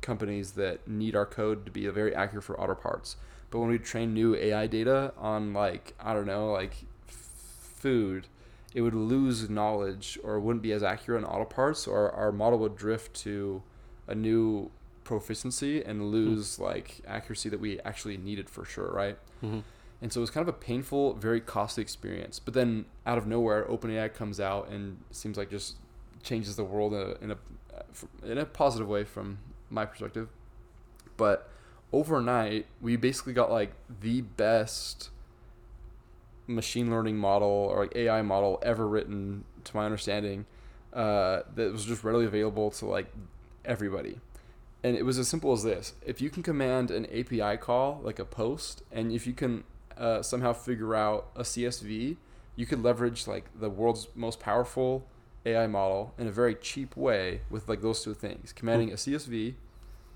companies that need our code to be very accurate for auto parts. But when we train new AI data on like I don't know like food, it would lose knowledge or wouldn't be as accurate on auto parts, or our model would drift to a new proficiency and lose like accuracy that we actually needed for sure, right? hmm And so it was kind of a painful, very costly experience. But then out of nowhere, OpenAI comes out and seems like just changes the world in a in a, in a positive way from my perspective. But overnight, we basically got like the best machine learning model or like AI model ever written, to my understanding, uh, that was just readily available to like everybody. And it was as simple as this: if you can command an API call, like a post, and if you can uh, somehow figure out a CSV, you could leverage like the world's most powerful AI model in a very cheap way with like those two things: commanding a CSV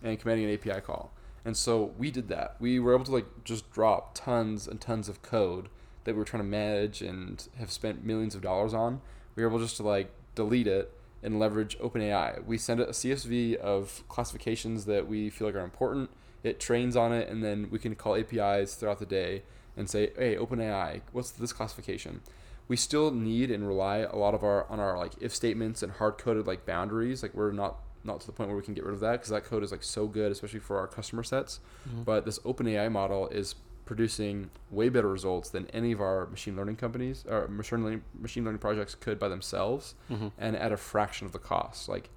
and commanding an API call. And so we did that. We were able to like just drop tons and tons of code that we were trying to manage and have spent millions of dollars on. We were able just to like delete it and leverage OpenAI. We send it a CSV of classifications that we feel like are important. It trains on it, and then we can call APIs throughout the day and say, "Hey, OpenAI, what's this classification?" We still need and rely a lot of our on our like if statements and hard coded like boundaries. Like we're not not to the point where we can get rid of that because that code is like so good, especially for our customer sets. Mhm. But this OpenAI model is producing way better results than any of our machine learning companies or machine learning machine learning projects could by themselves hmm and at a fraction of the cost like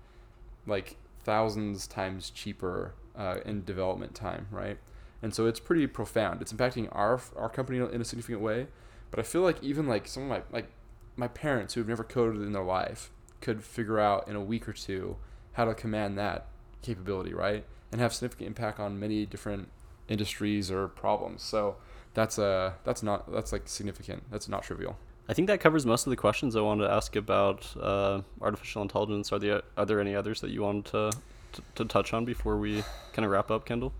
like thousands times cheaper uh, in development time right? And so it's pretty profound. It's impacting our our company in a significant way but i feel like even like some of my like my parents who have never coded in their life could figure out in a week or two how to command that capability right? And have significant impact on many different industries or problems so that's uh that's not that's like significant that's not trivial I think that covers most of the questions I wanted to ask about uh, artificial intelligence. Are there are there any others that you wanted to, to, to touch on before we kind of wrap up, Kendall?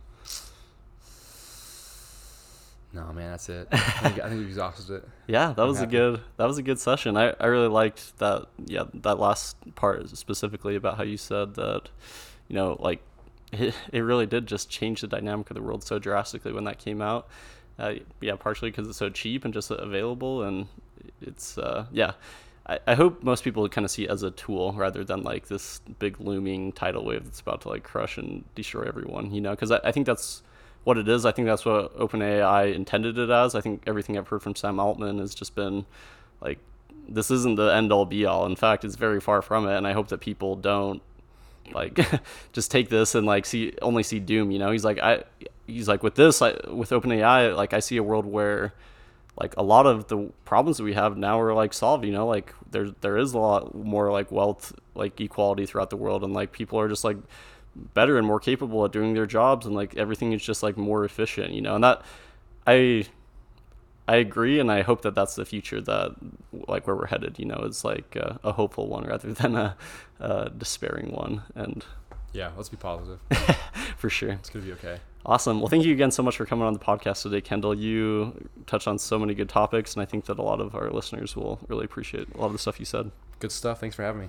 no man that's it i think, I think we exhausted it Yeah, that I'm was happy. a good that was a good session. I, I really liked that yeah, that last part specifically about how you said that you know, like it, it really did just change the dynamic of the world so drastically when that came out. Uh, yeah, partially because it's so cheap and just available and it's uh, yeah. I, I hope most people kind of see it as a tool rather than like this big looming tidal wave that's about to like crush and destroy everyone, you know, because I, I think that's what it is. I think that's what OpenAI intended it as. I think everything I've heard from Sam Altman has just been like, this isn't the end all be all. In fact, it's very far from it. And I hope that people don't like just take this and like see only see doom. You know, he's like I, he's like with this I, with OpenAI, like I see a world where like a lot of the problems that we have now are like solved you know like there there is a lot more like wealth like equality throughout the world and like people are just like better and more capable at doing their jobs and like everything is just like more efficient you know and that i i agree and i hope that that's the future that like where we're headed you know is like a, a hopeful one rather than a, a despairing one and Yeah, let's be positive. for sure It's gonna be okay. Awesome. Well, thank you again so much for coming on the podcast today, Kendall. You touched on so many good topics, and I think that a lot of our listeners will really appreciate a lot of the stuff you said. Good stuff. Thanks for having me.